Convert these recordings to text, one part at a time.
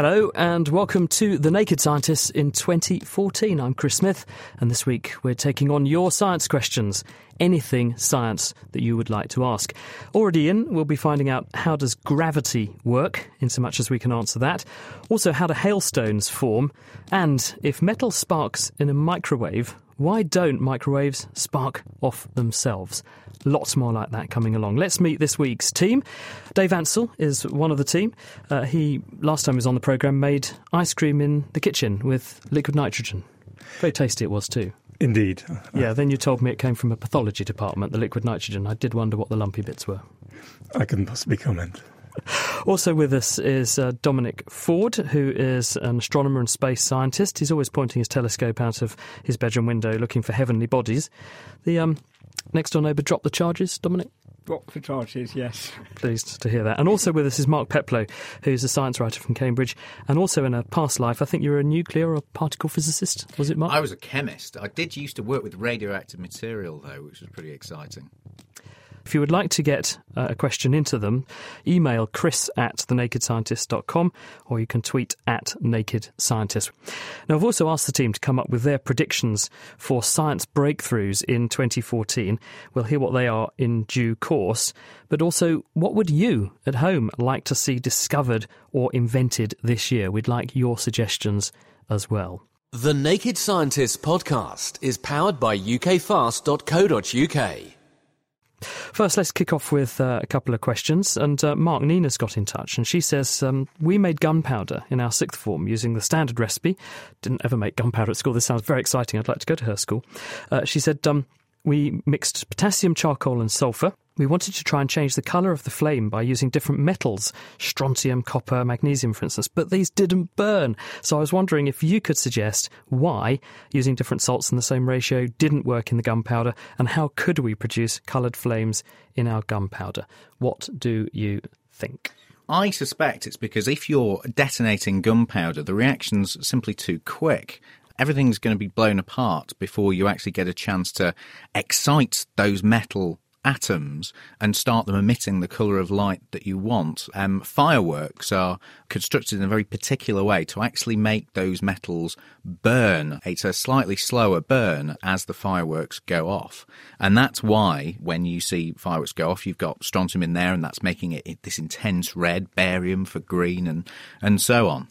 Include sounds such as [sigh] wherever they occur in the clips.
Hello and welcome to The Naked Scientists in 2014. I'm Chris Smith, and this week we're taking on your science questions. Anything science that you would like to ask. Already in, we'll be finding out how does gravity work, in so much as we can answer that. Also, how do hailstones form, and if metal sparks in a microwave, why don't microwaves spark off themselves? Lots more like that coming along. Let's meet this week's team. Dave Ansell is one of the team. Uh, he, last time he was on the programme, made ice cream in the kitchen with liquid nitrogen. Very tasty it was too. Indeed. Yeah, then you told me it came from a pathology department, the liquid nitrogen. I did wonder what the lumpy bits were. I couldn't possibly comment. Also with us is uh, Dominic Ford, who is an astronomer and space scientist. He's always pointing his telescope out of his bedroom window looking for heavenly bodies. The um, next door neighbour dropped the charges, Dominic? Drop the charges, yes. Pleased to hear that. And also with us is Mark Peplow, who's a science writer from Cambridge, and also in a past life, I think you were a nuclear or particle physicist, was it, Mark? I was a chemist. I did used to work with radioactive material, though, which was pretty exciting. If you would like to get uh, a question into them, email chris at thenakedscientist.com or you can tweet at Naked Scientist. Now, I've also asked the team to come up with their predictions for science breakthroughs in 2014. We'll hear what they are in due course, but also what would you at home like to see discovered or invented this year? We'd like your suggestions as well. The Naked Scientist podcast is powered by ukfast.co.uk. First, let's kick off with uh, a couple of questions. And uh, Mark Nina's got in touch, and she says um, we made gunpowder in our sixth form using the standard recipe. Didn't ever make gunpowder at school. This sounds very exciting. I'd like to go to her school. Uh, she said um, we mixed potassium, charcoal, and sulfur. We wanted to try and change the colour of the flame by using different metals, strontium, copper, magnesium, for instance, but these didn't burn. So I was wondering if you could suggest why using different salts in the same ratio didn't work in the gunpowder, and how could we produce coloured flames in our gunpowder? What do you think? I suspect it's because if you're detonating gunpowder, the reaction's simply too quick. Everything's going to be blown apart before you actually get a chance to excite those metal atoms and start them emitting the colour of light that you want. Um, fireworks are constructed in a very particular way to actually make those metals burn. It's a slightly slower burn as the fireworks go off. And that's why when you see fireworks go off, you've got strontium in there and that's making it this intense red, barium for green and, and so on.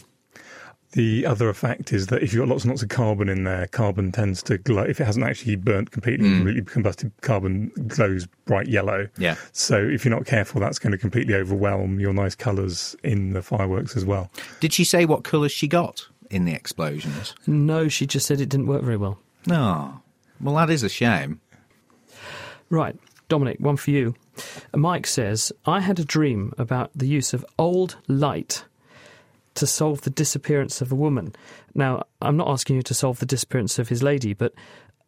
The other effect is that if you've got lots and lots of carbon in there, carbon tends to glow. If it hasn't actually burnt completely, Mm. completely combusted, carbon glows bright yellow. Yeah. So if you're not careful, that's going to completely overwhelm your nice colours in the fireworks as well. Did she say what colours she got in the explosions? No, she just said it didn't work very well. No. well, that is a shame. Right, Dominic, one for you. Mike says, I had a dream about the use of old light to solve the disappearance of a woman. Now, I'm not asking you to solve the disappearance of his lady, but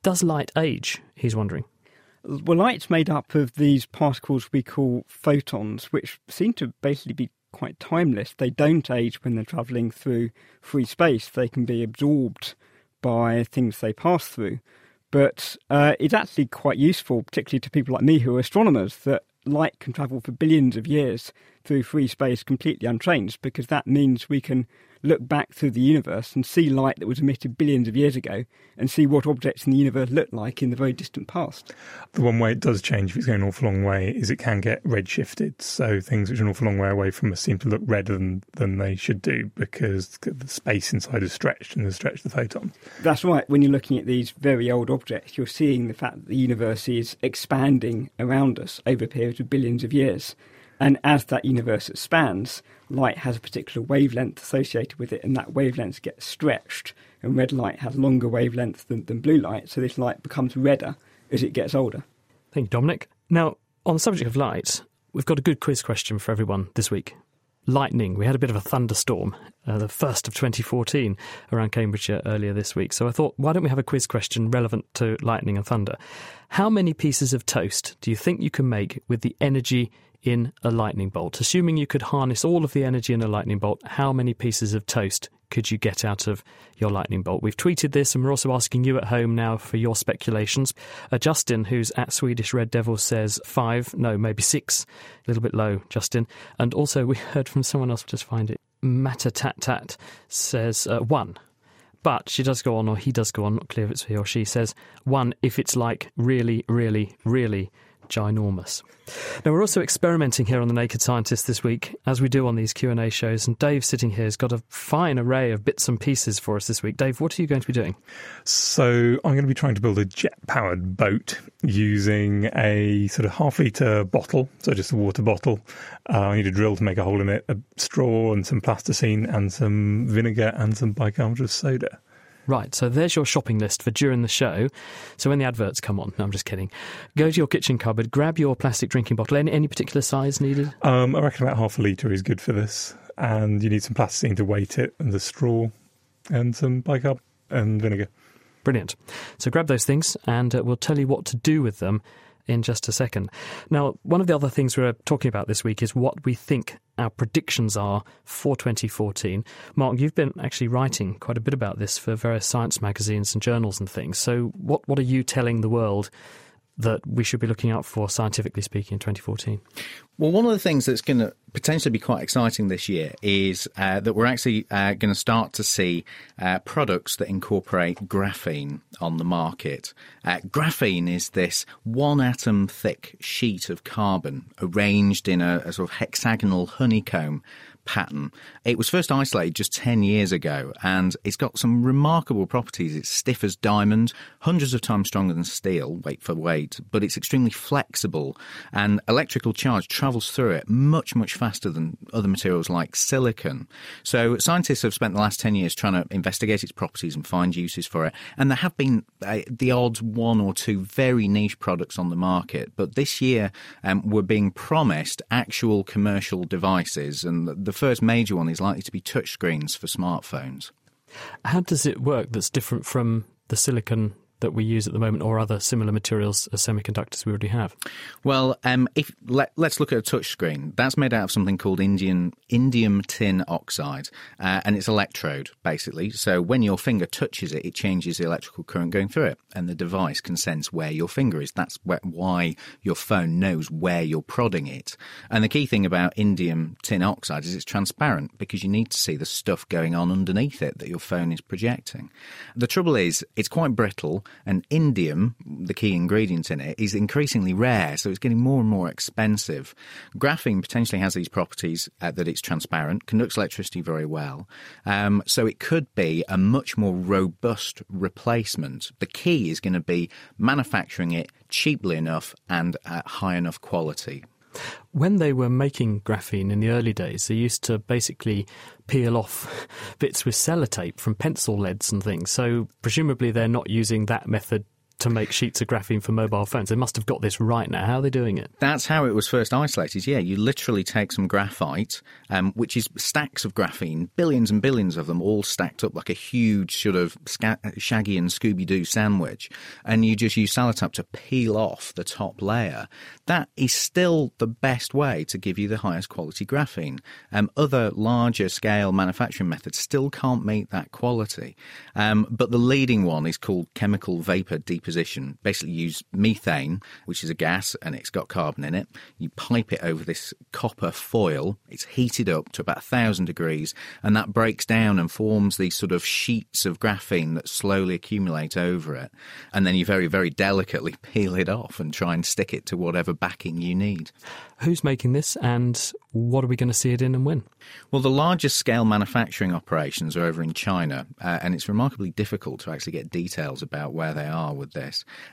does light age? He's wondering. Well, light's made up of these particles we call photons, which seem to basically be quite timeless. They don't age when they're travelling through free space. They can be absorbed by things they pass through. But uh, it's actually quite useful, particularly to people like me who are astronomers, that light can travel for billions of years through free space completely unchanged, because that means we can look back through the universe and see light that was emitted billions of years ago and see what objects in the universe looked like in the very distant past. The one way it does change if it's going an awful long way is it can get redshifted. So things which are an awful long way away from us seem to look redder than, than they should do because the space inside is stretched and has stretched the photons. That's right. When you're looking at these very old objects, you're seeing the fact that the universe is expanding around us over a period of billions of years. And as that universe expands, light has a particular wavelength associated with it, and that wavelength gets stretched. And red light has longer wavelengths than, than blue light, so this light becomes redder as it gets older. Thank you, Dominic. Now, on the subject of light, we've got a good quiz question for everyone this week. Lightning. We had a bit of a thunderstorm, uh, the first of 2014, around Cambridgeshire earlier this week. So I thought, why don't we have a quiz question relevant to lightning and thunder? How many pieces of toast do you think you can make with the energy in a lightning bolt? Assuming you could harness all of the energy in a lightning bolt, how many pieces of toast could you get out of your lightning bolt? We've tweeted this and we're also asking you at home now for your speculations. Uh, Justin, who's at Swedish Red Devil, says five, no, maybe six. A little bit low, Justin. And also, we heard from someone else, just find it. Matatat says uh, one. But she does go on, or he does go on, not clear if it's he or she, says one if it's like really, really, really ginormous. Now we're also experimenting here on the Naked Scientist this week, as we do on these Q and A shows. And Dave, sitting here, has got a fine array of bits and pieces for us this week. Dave, what are you going to be doing? So I'm going to be trying to build a jet-powered boat using a sort of half-liter bottle, so just a water bottle. Uh, I need a drill to make a hole in it, a straw and some plasticine and some vinegar and some bicarbonate of soda. Right, so there's your shopping list for during the show. So when the adverts come on, no, I'm just kidding. Go to your kitchen cupboard, grab your plastic drinking bottle. Any, any particular size needed? Um, I reckon about half a litre is good for this. And you need some plasticine to weight it, and the straw, and some bicarb and vinegar. Brilliant. So grab those things, and uh, we'll tell you what to do with them in just a second. Now, one of the other things we're talking about this week is what we think our predictions are for 2014. Mark, you've been actually writing quite a bit about this for various science magazines and journals and things. So, what, what are you telling the world that we should be looking out for, scientifically speaking, in 2014? Well, one of the things that's going to potentially be quite exciting this year is uh, that we're actually uh, going to start to see uh, products that incorporate graphene on the market. Uh, graphene is this one atom thick sheet of carbon arranged in a, a sort of hexagonal honeycomb pattern. It was first isolated just 10 years ago and it's got some remarkable properties. It's stiff as diamond, hundreds of times stronger than steel, weight for weight, but it's extremely flexible and electrical charge travels through it much, much faster than other materials like silicon. So scientists have spent the last 10 years trying to investigate its properties and find uses for it. And there have been uh, the odd one or two very niche products on the market, but this year um, we're being promised actual commercial devices and the first major one is likely to be touchscreens for smartphones. How does it work that's different from the silicon that we use at the moment or other similar materials as semiconductors we already have? Well, um, if let, us look at a touchscreen. That's made out of something called indium, indium tin oxide, uh, and it's electrode basically. So when your finger touches it, it changes the electrical current going through it, and the device can sense where your finger is. That's why your phone knows where you're prodding it. And the key thing about indium tin oxide is it's transparent because you need to see the stuff going on underneath it that your phone is projecting. The trouble is, it's quite brittle and indium, the key ingredient in it, is increasingly rare, so it's getting more and more expensive. Graphene potentially has these properties uh, that it's transparent, conducts electricity very well, um, so it could be a much more robust replacement. The key is going to be manufacturing it cheaply enough and at high enough quality. When they were making graphene in the early days, they used to basically peel off [laughs] bits with sellotape from pencil leads and things. So presumably they're not using that method to make sheets of graphene for mobile phones. They must have got this right now. How are they doing it? That's how it was first isolated. Yeah, you literally take some graphite, um, which is stacks of graphene, billions and billions of them, all stacked up like a huge sort of Shaggy and Scooby Doo sandwich, and you just use sellotape to peel off the top layer. That is still the best way to give you the highest quality graphene. Um, other larger scale manufacturing methods still can't meet that quality, um, but the leading one is called chemical vapor deposition position. Basically, use methane, which is a gas and it's got carbon in it. You pipe it over this copper foil. It's heated up to about 1,000 degrees, and that breaks down and forms these sort of sheets of graphene that slowly accumulate over it. And then you very, very delicately [laughs] peel it off and try and stick it to whatever backing you need. Who's making this and what are we going to see it in and when? Well, the largest scale manufacturing operations are over in China, uh, and it's remarkably difficult to actually get details about where they are with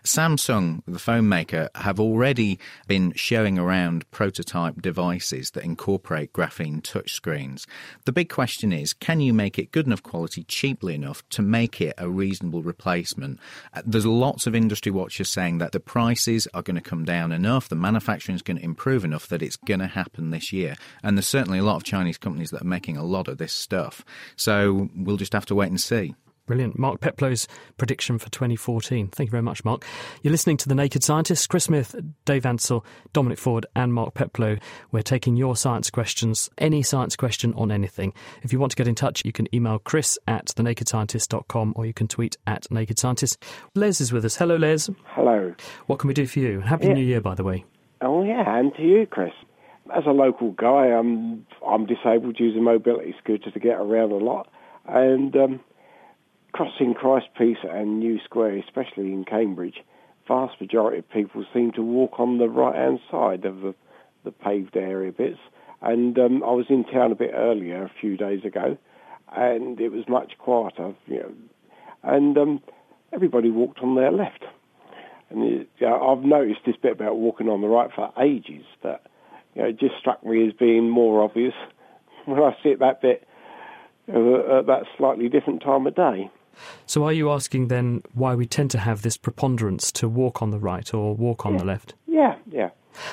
Samsung, the phone maker, have already been showing around prototype devices that incorporate graphene touchscreens. The big question is can you make it good enough quality cheaply enough to make it a reasonable replacement? Uh, there's lots of industry watchers saying that the prices are going to come down enough, the manufacturing is going to improve enough that it's going to happen this year. And there's certainly a lot of Chinese companies that are making a lot of this stuff. So we'll just have to wait and see. Brilliant. Mark Peplow's prediction for 2014. Thank you very much, Mark. You're listening to The Naked Scientists. Chris Smith, Dave Ansell, Dominic Ford, and Mark Peplow. We're taking your science questions, any science question on anything. If you want to get in touch, you can email chris at thenakedscientist.com or you can tweet at Naked Scientist. Les is with us. Hello, Les. Hello. What can we do for you? Happy Yeah. New Year, by the way. Oh yeah, and to you, Chris. As a local guy, I'm I'm disabled, using mobility scooter to get around a lot, and um, crossing Christ's Pieces and New Square, especially in Cambridge, vast majority of people seem to walk on the right hand side of the the paved area bits. And um, I was in town a bit earlier, a few days ago, and it was much quieter, you know, and um, everybody walked on their left. And you know, I've noticed this bit about walking on the right for ages, but you know, it just struck me as being more obvious [laughs] when I see it that bit uh, at that slightly different time of day. So, are you asking then why we tend to have this preponderance to walk on the right or walk on the left? Yeah, yeah.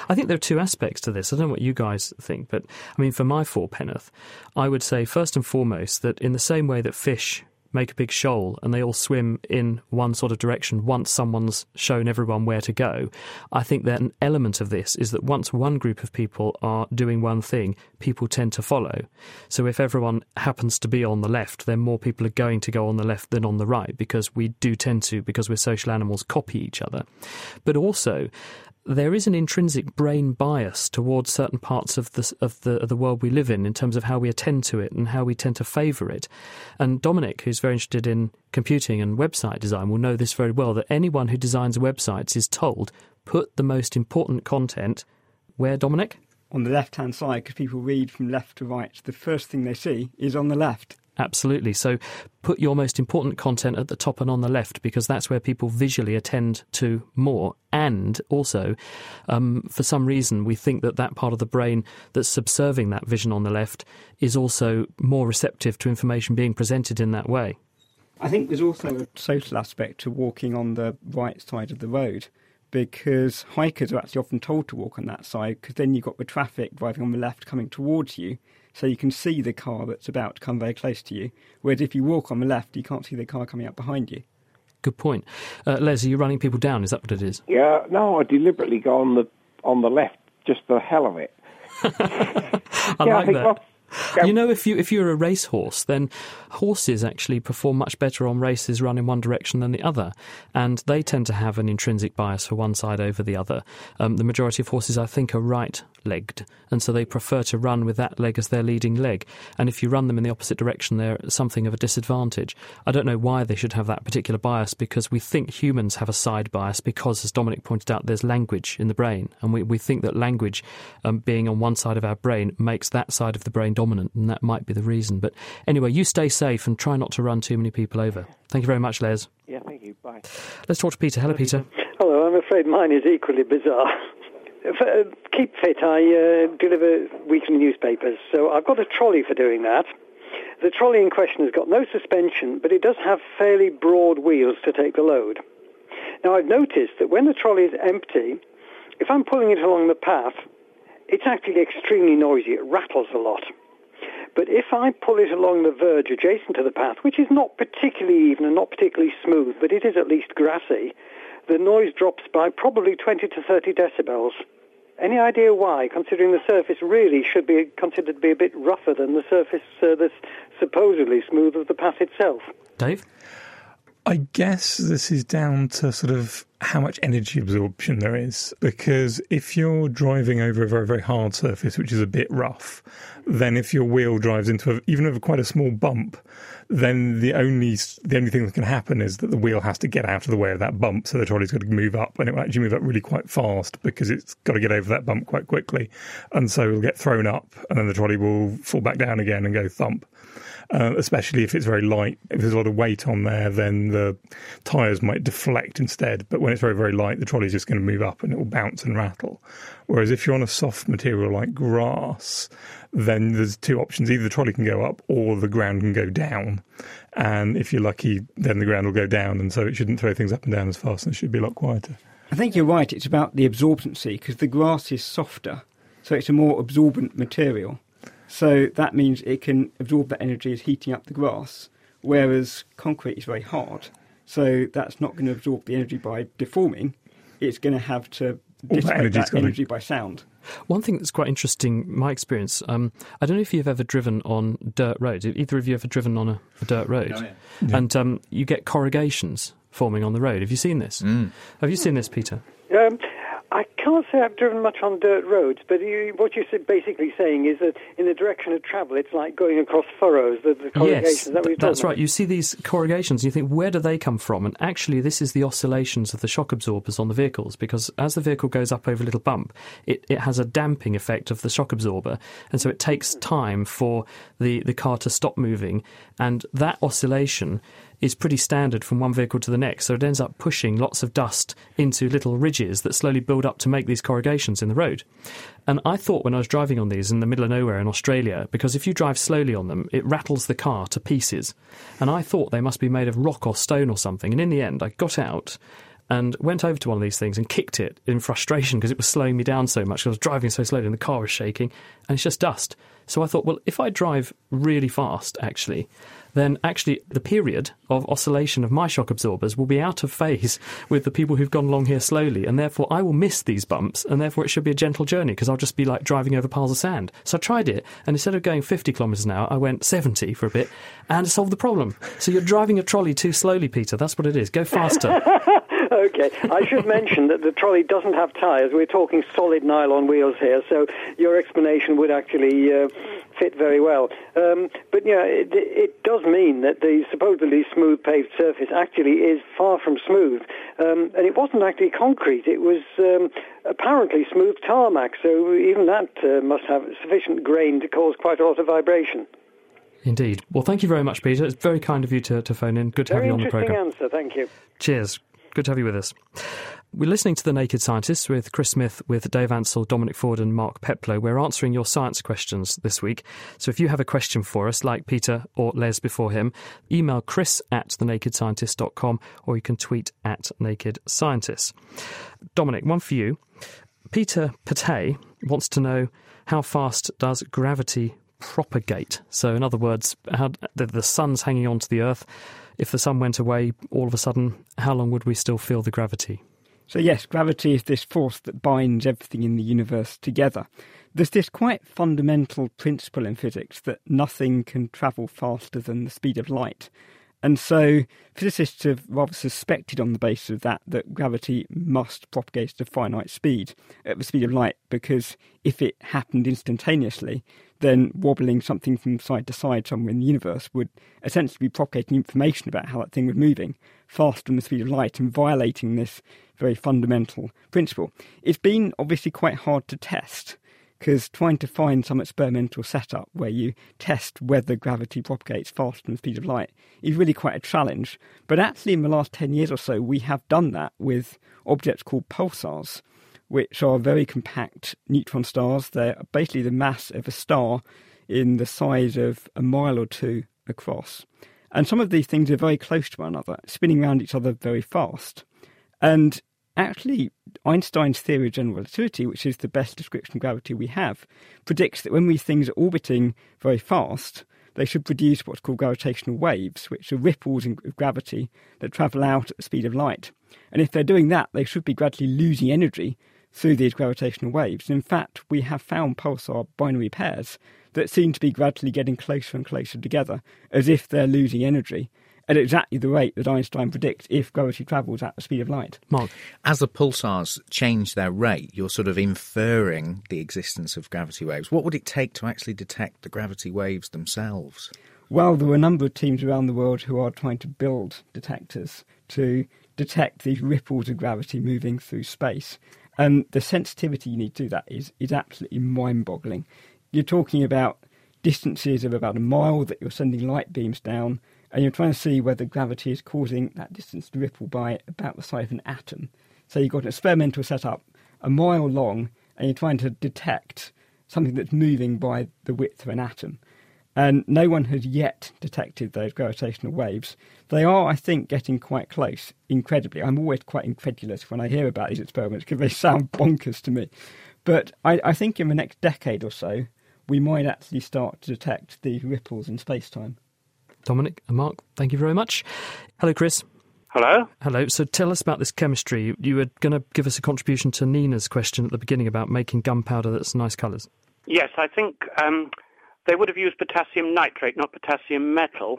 I think there are two aspects to this. I don't know what you guys think, but I mean, for my four penneth, I would say first and foremost that in the same way that fish make a big shoal and they all swim in one sort of direction once someone's shown everyone where to go, I think that an element of this is that once one group of people are doing one thing, people tend to follow. So if everyone happens to be on the left, then more people are going to go on the left than on the right because we do tend to, because we're social animals, copy each other. But also, there is an intrinsic brain bias towards certain parts of the of the of the world we live in in terms of how we attend to it and how we tend to favour it. And Dominic, who's very interested in computing and website design, will know this very well. That anyone who designs websites is told put the most important content where. Dominic. On the left hand side, because people read from left to right, the first thing they see is on the left. Absolutely. So put your most important content at the top and on the left because that's where people visually attend to more. And also, um, for some reason, we think that that part of the brain that's subserving that vision on the left is also more receptive to information being presented in that way. I think there's also a social aspect to walking on the right side of the road because hikers are actually often told to walk on that side because then you've got the traffic driving on the left coming towards you so you can see the car that's about to come very close to you. Whereas if you walk on the left, you can't see the car coming up behind you. Good point. Uh, Les, are you running people down? Is that what it is? Yeah, no, I deliberately go on the on the left just for the hell of it. [laughs] [laughs] I yeah, I like think that. well, yeah, You know, if you if you're a racehorse, then horses actually perform much better on races run in one direction than the other, and they tend to have an intrinsic bias for one side over the other. Um, the majority of horses, I think, are right-legged, and so they prefer to run with that leg as their leading leg. And if you run them in the opposite direction, they're at something of a disadvantage. I don't know why they should have that particular bias because we think humans have a side bias because, as Dominic pointed out, there's language in the brain, and we, we think that language um, being on one side of our brain makes that side of the brain dominant, and that might be the reason. But anyway, you stay safe and try not to run too many people over. Thank you very much, Les. yeah, thank you. Bye. Let's talk to Peter. Hello, Peter. Hello, I'm afraid mine is equally bizarre. [laughs] For, uh, keep fit, I uh, deliver weekly newspapers, so I've got a trolley for doing that. The trolley in question has got no suspension, but it does have fairly broad wheels to take the load. Now, I've noticed that when the trolley is empty, if I'm pulling it along the path, it's actually extremely noisy. It rattles a lot. But if I pull it along the verge adjacent to the path, which is not particularly even and not particularly smooth, but it is at least grassy, the noise drops by probably 20 to 30 decibels. Any idea why, considering the surface really should be considered to be a bit rougher than the surface uh, that's supposedly smooth of the path itself? Dave? I guess this is down to sort of how much energy absorption there is. Because if you're driving over a very, very hard surface, which is a bit rough, then if your wheel drives into a, even over quite a small bump, then the only the only thing that can happen is that the wheel has to get out of the way of that bump, so the trolley's got to move up, and it will actually move up really quite fast because it's got to get over that bump quite quickly, and so it'll get thrown up, and then the trolley will fall back down again and go thump. Uh, especially if it's very light. If there's a lot of weight on there, then the tyres might deflect instead. But when it's very, very light, the trolley's just going to move up and it will bounce and rattle. Whereas if you're on a soft material like grass, then there's two options. Either the trolley can go up or the ground can go down. And if you're lucky, then the ground will go down. And so it shouldn't throw things up and down as fast and it should be a lot quieter. I think you're right. It's about the absorbency because the grass is softer, so it's a more absorbent material. So that means it can absorb that energy as heating up the grass, whereas concrete is very hard. So that's not going to absorb the energy by deforming. It's going to have to All that dissipate that energy by sound. One thing that's quite interesting, my experience, um, I don't know if you've ever driven on dirt roads. Either of you ever driven on a, a dirt road? And um, you get corrugations forming on the road. Have you seen this? Have you seen this, Peter? Um, I can't say I've driven much on dirt roads, but you, what you're basically saying is that in the direction of travel, it's like going across furrows. The, the corrugations. Yes, that that's right. You see these corrugations and you think, where do they come from? And actually, this is the oscillations of the shock absorbers on the vehicles because as the vehicle goes up over a little bump, it, it has a damping effect of the shock absorber. And so it takes hmm. time for the, the car to stop moving. And that oscillation is pretty standard from one vehicle to the next. So it ends up pushing lots of dust into little ridges that slowly build up to make these corrugations in the road. And I thought when I was driving on these in the middle of nowhere in Australia, because if you drive slowly on them, it rattles the car to pieces. And I thought they must be made of rock or stone or something. And in the end, I got out and went over to one of these things and kicked it in frustration because it was slowing me down so much. I was driving so slowly and the car was shaking, and it's just dust. So I thought, well, if I drive really fast, actually, then actually the period of oscillation of my shock absorbers will be out of phase with the people who've gone along here slowly, and therefore I will miss these bumps, and therefore it should be a gentle journey because I'll just be like driving over piles of sand. So I tried it, and instead of going 50 kilometres an hour, I went 70 for a bit, and solved the problem. So you're driving a trolley too slowly, Peter. That's what it is. Go faster. [laughs] Okay, I should mention that the trolley doesn't have tyres. We're talking solid nylon wheels here, so your explanation would actually uh, fit very well. Um, but yeah, it, it does mean that the supposedly smooth paved surface actually is far from smooth, um, and it wasn't actually concrete. It was um, apparently smooth tarmac. So even that uh, must have sufficient grain to cause quite a lot of vibration. Indeed. Well, thank you very much, Peter. It's very kind of you to, to phone in. Good to Very have you on the programme. interesting answer. Thank you. Cheers. Good to have you with us. We're listening to The Naked Scientists with Chris Smith, with Dave Ansell, Dominic Ford, and Mark Peplow. We're answering your science questions this week. So if you have a question for us, like Peter or Les before him, email chris at thenakedscientist.com or you can tweet at Naked Scientists. Dominic, one for you. Peter Pate wants to know how fast does gravity propagate? So, in other words, how the, the sun's hanging onto the Earth. If the sun went away, all of a sudden, how long would we still feel the gravity? So, yes, gravity is this force that binds everything in the universe together. There's this quite fundamental principle in physics that nothing can travel faster than the speed of light. And so physicists have rather suspected on the basis of that that gravity must propagate at a finite speed, at the speed of light, because if it happened instantaneously, then wobbling something from side to side somewhere in the universe would essentially be propagating information about how that thing was moving faster than the speed of light and violating this very fundamental principle. It's been obviously quite hard to test because trying to find some experimental setup where you test whether gravity propagates faster than the speed of light is really quite a challenge. But actually, in the last 10 years or so, we have done that with objects called pulsars, which are very compact neutron stars. They're basically the mass of a star in the size of a mile or two across. And some of these things are very close to one another, spinning around each other very fast. And actually, Einstein's theory of general relativity, which is the best description of gravity we have, predicts that when these things are orbiting very fast, they should produce what's called gravitational waves, which are ripples of gravity that travel out at the speed of light. And if they're doing that, they should be gradually losing energy through these gravitational waves. In fact, we have found pulsar binary pairs that seem to be gradually getting closer and closer together, as if they're losing energy at exactly the rate that Einstein predicts if gravity travels at the speed of light. Mark, As the pulsars change their rate, you're sort of inferring the existence of gravity waves. What would it take to actually detect the gravity waves themselves? Well, there are a number of teams around the world who are trying to build detectors to detect these ripples of gravity moving through space. And the sensitivity you need to do that is, is absolutely mind boggling. You're talking about distances of about a mile that you're sending light beams down, and you're trying to see whether gravity is causing that distance to ripple by about the size of an atom. So you've got an experimental setup a mile long, and you're trying to detect something that's moving by the width of an atom. And no one has yet detected those gravitational waves. They are, I think, getting quite close, incredibly. I'm always quite incredulous when I hear about these experiments because they sound bonkers to me. But I, I think in the next decade or so, we might actually start to detect these ripples in space time. Dominic and Mark, thank you very much. Hello, Chris. Hello. Hello. So tell us about this chemistry. You were going to give us a contribution to Nina's question at the beginning about making gunpowder that's nice colours. Yes, I think um, they would have used potassium nitrate, not potassium metal,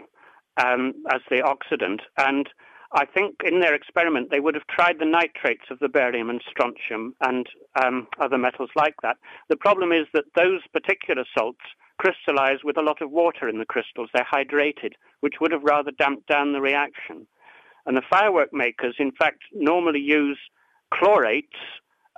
um, as the oxidant. And I think in their experiment they would have tried the nitrates of the barium and strontium and um, other metals like that. The problem is that those particular salts crystallize with a lot of water in the crystals. They're hydrated, which would have rather damped down the reaction. And the firework makers, in fact, normally use chlorates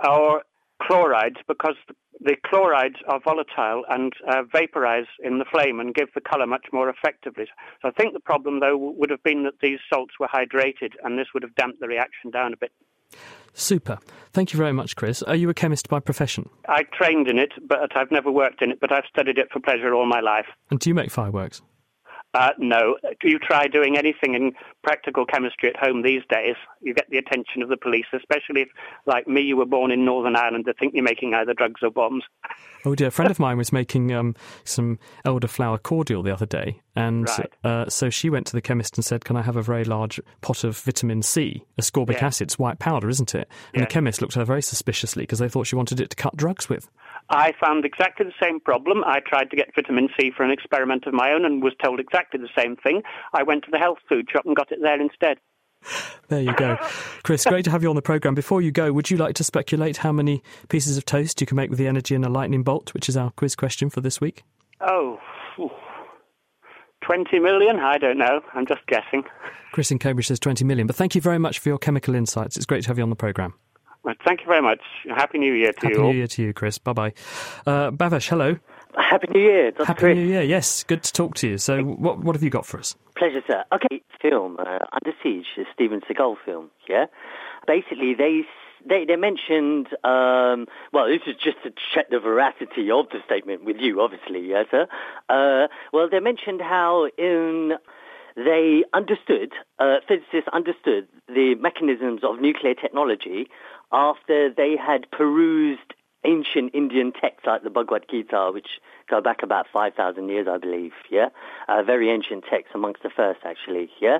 or chlorides because the chlorides are volatile and uh, vaporize in the flame and give the color much more effectively. So I think the problem, though, would have been that these salts were hydrated and this would have damped the reaction down a bit. Super. Thank you very much, Chris. Are you a chemist by profession? I trained in it, but I've never worked in it, but I've studied it for pleasure all my life. And do you make fireworks? Uh, no. Do you try doing anything in practical chemistry at home these days? You get the attention of the police, especially if, like me, you were born in Northern Ireland. They think you're making either drugs or bombs. Oh dear, a friend of [laughs] mine was making um, some elderflower cordial the other day, and right. uh, so she went to the chemist and said, "Can I have a very large pot of vitamin C, ascorbic yeah. acid? It's white powder, isn't it?" And yeah. the chemist looked at her very suspiciously because they thought she wanted it to cut drugs with. I found exactly the same problem. I tried to get vitamin C for an experiment of my own and was told exactly the same thing. I went to the health food shop and got it there instead. There you go. Chris, great to have you on the programme. Before you go, would you like to speculate how many pieces of toast you can make with the energy in a lightning bolt, which is our quiz question for this week? Oh, 20 million? I don't know. I'm just guessing. Chris in Cambridge says 20 million. But thank you very much for your chemical insights. It's great to have you on the programme. Well, thank you very much. Happy New Year to Happy you Happy New. Year to you, Chris. Bye bye. Uh, Bhavesh, hello. Happy New Year. That's Happy Chris. New Year. Yes, good to talk to you. So, what what have you got for us? Pleasure, sir. Okay, film uh, Under Siege, a Steven Seagal film. Yeah, basically they they they mentioned. Um, well, this is just to check the veracity of the statement with you, obviously, yes, sir. Uh, well, they mentioned how in they understood, uh, physicists understood the mechanisms of nuclear technology after they had perused ancient Indian texts like the Bhagavad Gita, which go back about 5,000 years, I believe, yeah? Uh, very ancient texts, amongst the first, actually, yeah?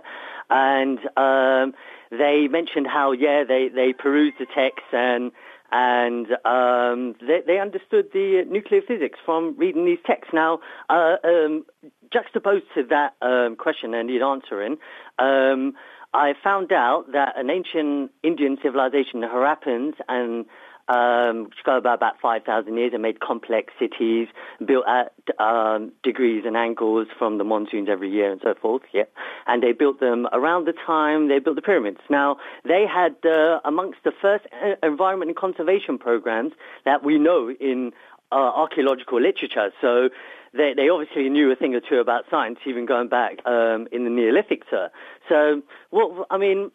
And um, they mentioned how, yeah, they, they perused the texts and and um, they, they, understood the nuclear physics from reading these texts. Now, uh, um, juxtaposed to that um, question and the answering, um, I found out that an ancient Indian civilization, the Harappans, and um, go about about 5,000 years and made complex cities, built at um, degrees and angles from the monsoons every year and so forth, yeah. And they built them around the time they built the pyramids. Now, they had uh, amongst the first uh, environment and conservation programs that we know in uh, archaeological literature. So they, they obviously knew a thing or two about science, even going back um, in the Neolithic, sir. So, what I mean,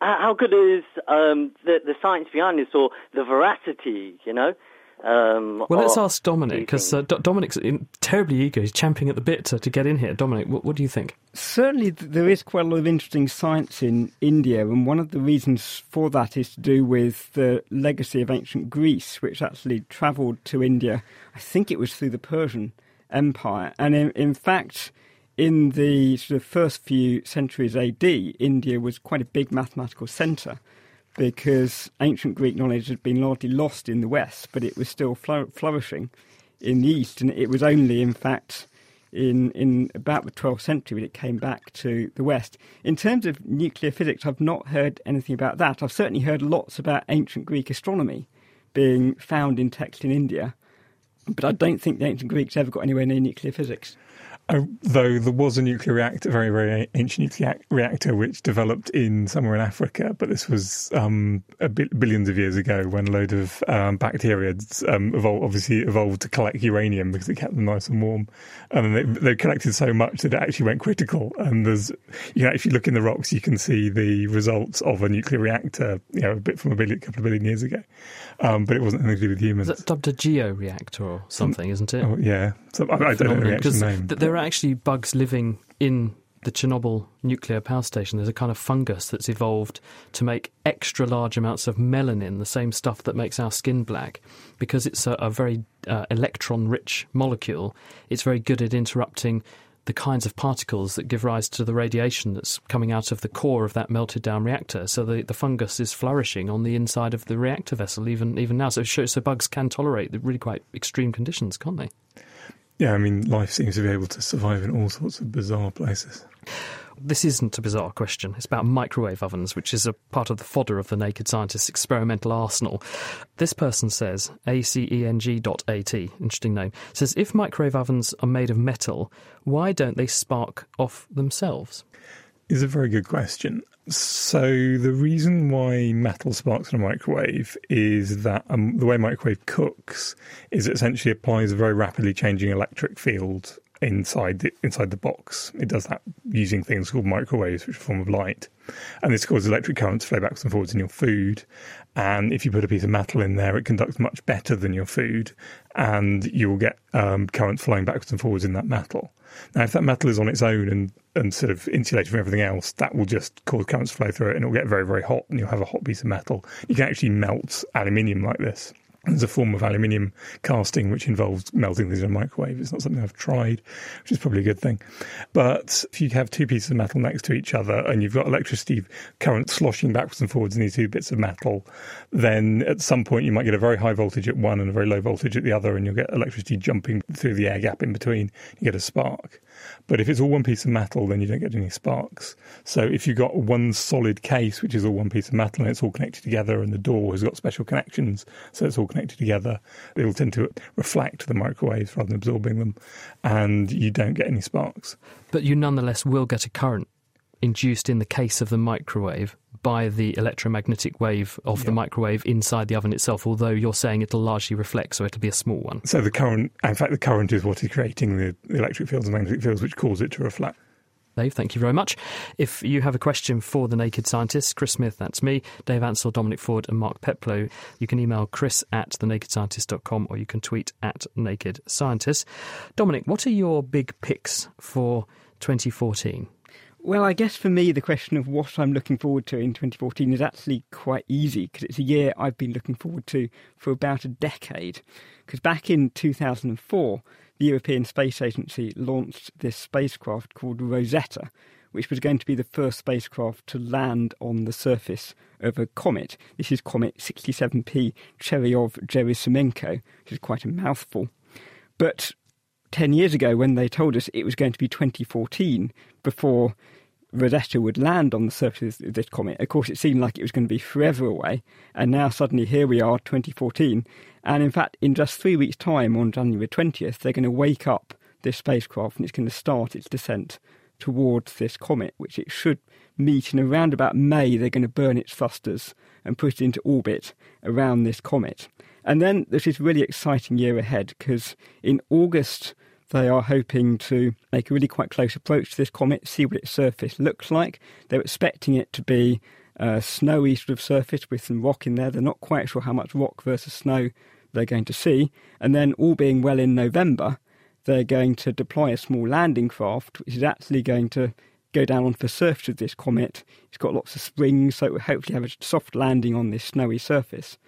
how, how good is um, the, the science behind this, or the veracity? You know. Um, well, let's ask Dominic because uh, D- Dominic's in, terribly eager. He's champing at the bit to, to get in here. Dominic, what, what do you think? Certainly, there is quite a lot of interesting science in India, and one of the reasons for that is to do with the legacy of ancient Greece, which actually travelled to India. I think it was through the Persian Empire, and in, in fact, in the sort of first few centuries AD, India was quite a big mathematical centre because ancient Greek knowledge had been largely lost in the West, but it was still flourishing in the East. And it was only, in fact, in, in about the 12th century when it came back to the West. In terms of nuclear physics, I've not heard anything about that. I've certainly heard lots about ancient Greek astronomy being found in texts in India, but I don't think the ancient Greeks ever got anywhere near nuclear physics. Uh, though there was a nuclear reactor, a very, very ancient nuclear reactor, which developed in somewhere in Africa, but this was um, bi- billions of years ago when a load of um, bacteria um, evolved, obviously evolved to collect uranium because it kept them nice and warm. And they, they collected so much that it actually went critical. And there's, you know, if you look in the rocks, you can see the results of a nuclear reactor, you know, a bit from a billion, couple of billion years ago. Um, but it wasn't anything to do with humans. That dubbed a georeactor or something, isn't it? Oh, yeah. So, I, I, don't know the actual name. Th- there are actually bugs living in the Chernobyl nuclear power station. There's a kind of fungus that's evolved to make extra large amounts of melanin, the same stuff that makes our skin black, because it's a, a very uh, electron rich molecule. It's very good at interrupting the kinds of particles that give rise to the radiation that's coming out of the core of that melted down reactor. So the, the fungus is flourishing on the inside of the reactor vessel even even now. So so bugs can tolerate the really quite extreme conditions, can't they? Yeah, I mean, life seems to be able to survive in all sorts of bizarre places. This isn't a bizarre question. It's about microwave ovens, which is a part of the fodder of the Naked Scientist's experimental arsenal. This person says, ACENG.AT, interesting name, says if microwave ovens are made of metal, why don't they spark off themselves? Is a very good question. So the reason why metal sparks in a microwave is that um, the way microwave cooks is it essentially applies a very rapidly changing electric field inside the inside the box. It does that using things called microwaves, which are a form of light, and this causes electric currents to flow backwards and forwards in your food. And if you put a piece of metal in there, it conducts much better than your food, and you will get um, currents flowing backwards and forwards in that metal. Now, if that metal is on its own and, and sort of insulated from everything else, that will just cause currents to flow through it, and it will get very, very hot, and you'll have a hot piece of metal. You can actually melt aluminium like this. There's a form of aluminium casting which involves melting things in a microwave. It's not something I've tried, which is probably a good thing. But if you have two pieces of metal next to each other and you've got electricity current sloshing backwards and forwards in these two bits of metal, then at some point you might get a very high voltage at one and a very low voltage at the other, and you'll get electricity jumping through the air gap in between. You get a spark. But if it's all one piece of metal, then you don't get any sparks. So if you've got one solid case, which is all one piece of metal, and it's all connected together, and the door has got special connections, so it's all connected together, it'll tend to reflect the microwaves rather than absorbing them, and you don't get any sparks. But you nonetheless will get a current induced in the case of the microwave by the electromagnetic wave of the microwave inside the oven itself, although you're saying it'll largely reflect, so it'll be a small one. So the current, in fact, the current is what is creating the electric fields and magnetic fields, which cause it to reflect. Dave, thank you very much. If you have a question for the Naked Scientists, Chris Smith, that's me, Dave Ansell, Dominic Ford, and Mark Peplow, you can email chris at thenakedscientist.com or you can tweet at Naked Scientists. Dominic, what are your big picks for 2014? Well, I guess for me, the question of what I'm looking forward to in 2014 is actually quite easy because it's a year I've been looking forward to for about a decade. Because back in 2004, the European Space Agency launched this spacecraft called Rosetta, which was going to be the first spacecraft to land on the surface of a comet. This is comet 67P Churyumov-Gerasimenko, which is quite a mouthful. But 10 years ago, when they told us it was going to be 2014 before Rosetta would land on the surface of this comet, of course, it seemed like it was going to be forever away. And now suddenly here we are, 2014. And in fact, in just three weeks' time, on January 20th, they're going to wake up this spacecraft and it's going to start its descent towards this comet, which it should meet in around about May. They're going to burn its thrusters and put it into orbit around this comet. And then there's this really exciting year ahead because in August they are hoping to make a really quite close approach to this comet, see what its surface looks like. They're expecting it to be a snowy sort of surface with some rock in there. They're not quite sure how much rock versus snow they're going to see. And then, all being well in November, they're going to deploy a small landing craft, which is actually going to go down onto the surface of this comet. It's got lots of springs, so it will hopefully have a soft landing on this snowy surface.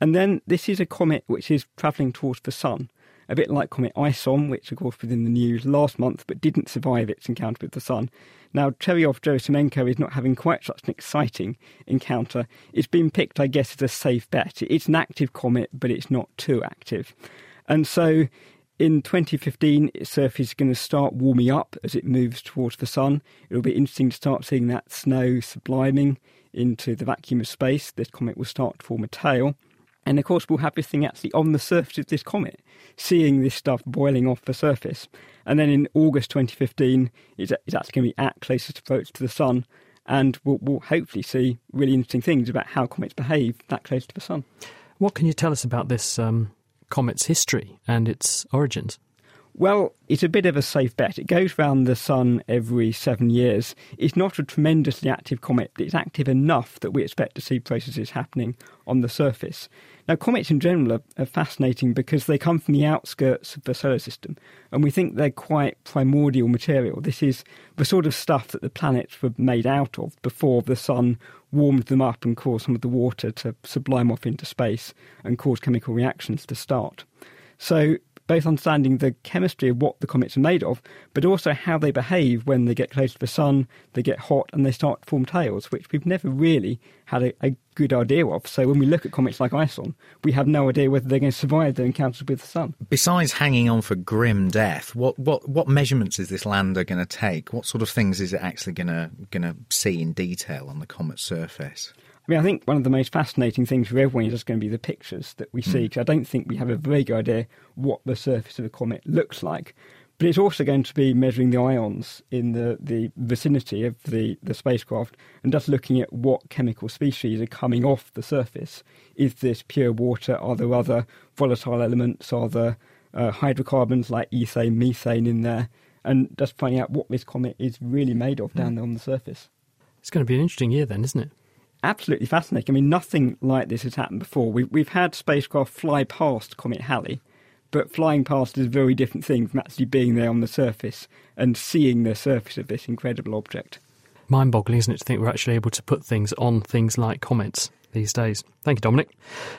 And then this is a comet which is travelling towards the sun, a bit like Comet ISON, which of course was in the news last month but didn't survive its encounter with the sun. Now, Churyumov-Gerasimenko is not having quite such an exciting encounter. It's been picked, I guess, as a safe bet. It's an active comet, but it's not too active. And so in 2015, its surface is going to start warming up as it moves towards the sun. It'll be interesting to start seeing that snow subliming into the vacuum of space. This comet will start to form a tail. And of course, we'll have this thing actually on the surface of this comet, seeing this stuff boiling off the surface. And then in August 2015, it's, it's actually going to be at closest approach to the Sun, and we'll, we'll hopefully see really interesting things about how comets behave that close to the Sun. What can you tell us about this um, comet's history and its origins? Well, it's a bit of a safe bet. It goes round the Sun every seven years. It's not a tremendously active comet, but it's active enough that we expect to see processes happening on the surface. Now, comets in general are, are, fascinating because they come from the outskirts of the solar system, and we think they're quite primordial material. This is the sort of stuff that the planets were made out of before the sun warmed them up and caused some of the water to sublime off into space and cause chemical reactions to start. So both understanding the chemistry of what the comets are made of, but also how they behave when they get close to the sun, they get hot, and they start to form tails, which we've never really had a, a good idea of. So when we look at comets like ISON, we have no idea whether they're going to survive their encounters with the sun. Besides hanging on for grim death, what what what measurements is this lander going to take? What sort of things is it actually going to going to see in detail on the comet's surface? I mean, I think one of the most fascinating things for everyone is just going to be the pictures that we see, because hmm. I don't think we have a very good idea what the surface of the comet looks like. But it's also going to be measuring the ions in the, the vicinity of the, the spacecraft and just looking at what chemical species are coming off the surface. Is this pure water? Are there other volatile elements? Are there uh, hydrocarbons like ethane, methane in there? And just finding out what this comet is really made of down mm. there on the surface. It's going to be an interesting year then, isn't it? Absolutely fascinating. I mean, nothing like this has happened before. We've, we've had spacecraft fly past Comet Halley, but flying past is a very different thing from actually being there on the surface and seeing the surface of this incredible object. Mind boggling, isn't it, to think we're actually able to put things on things like comets these days? Thank you, Dominic.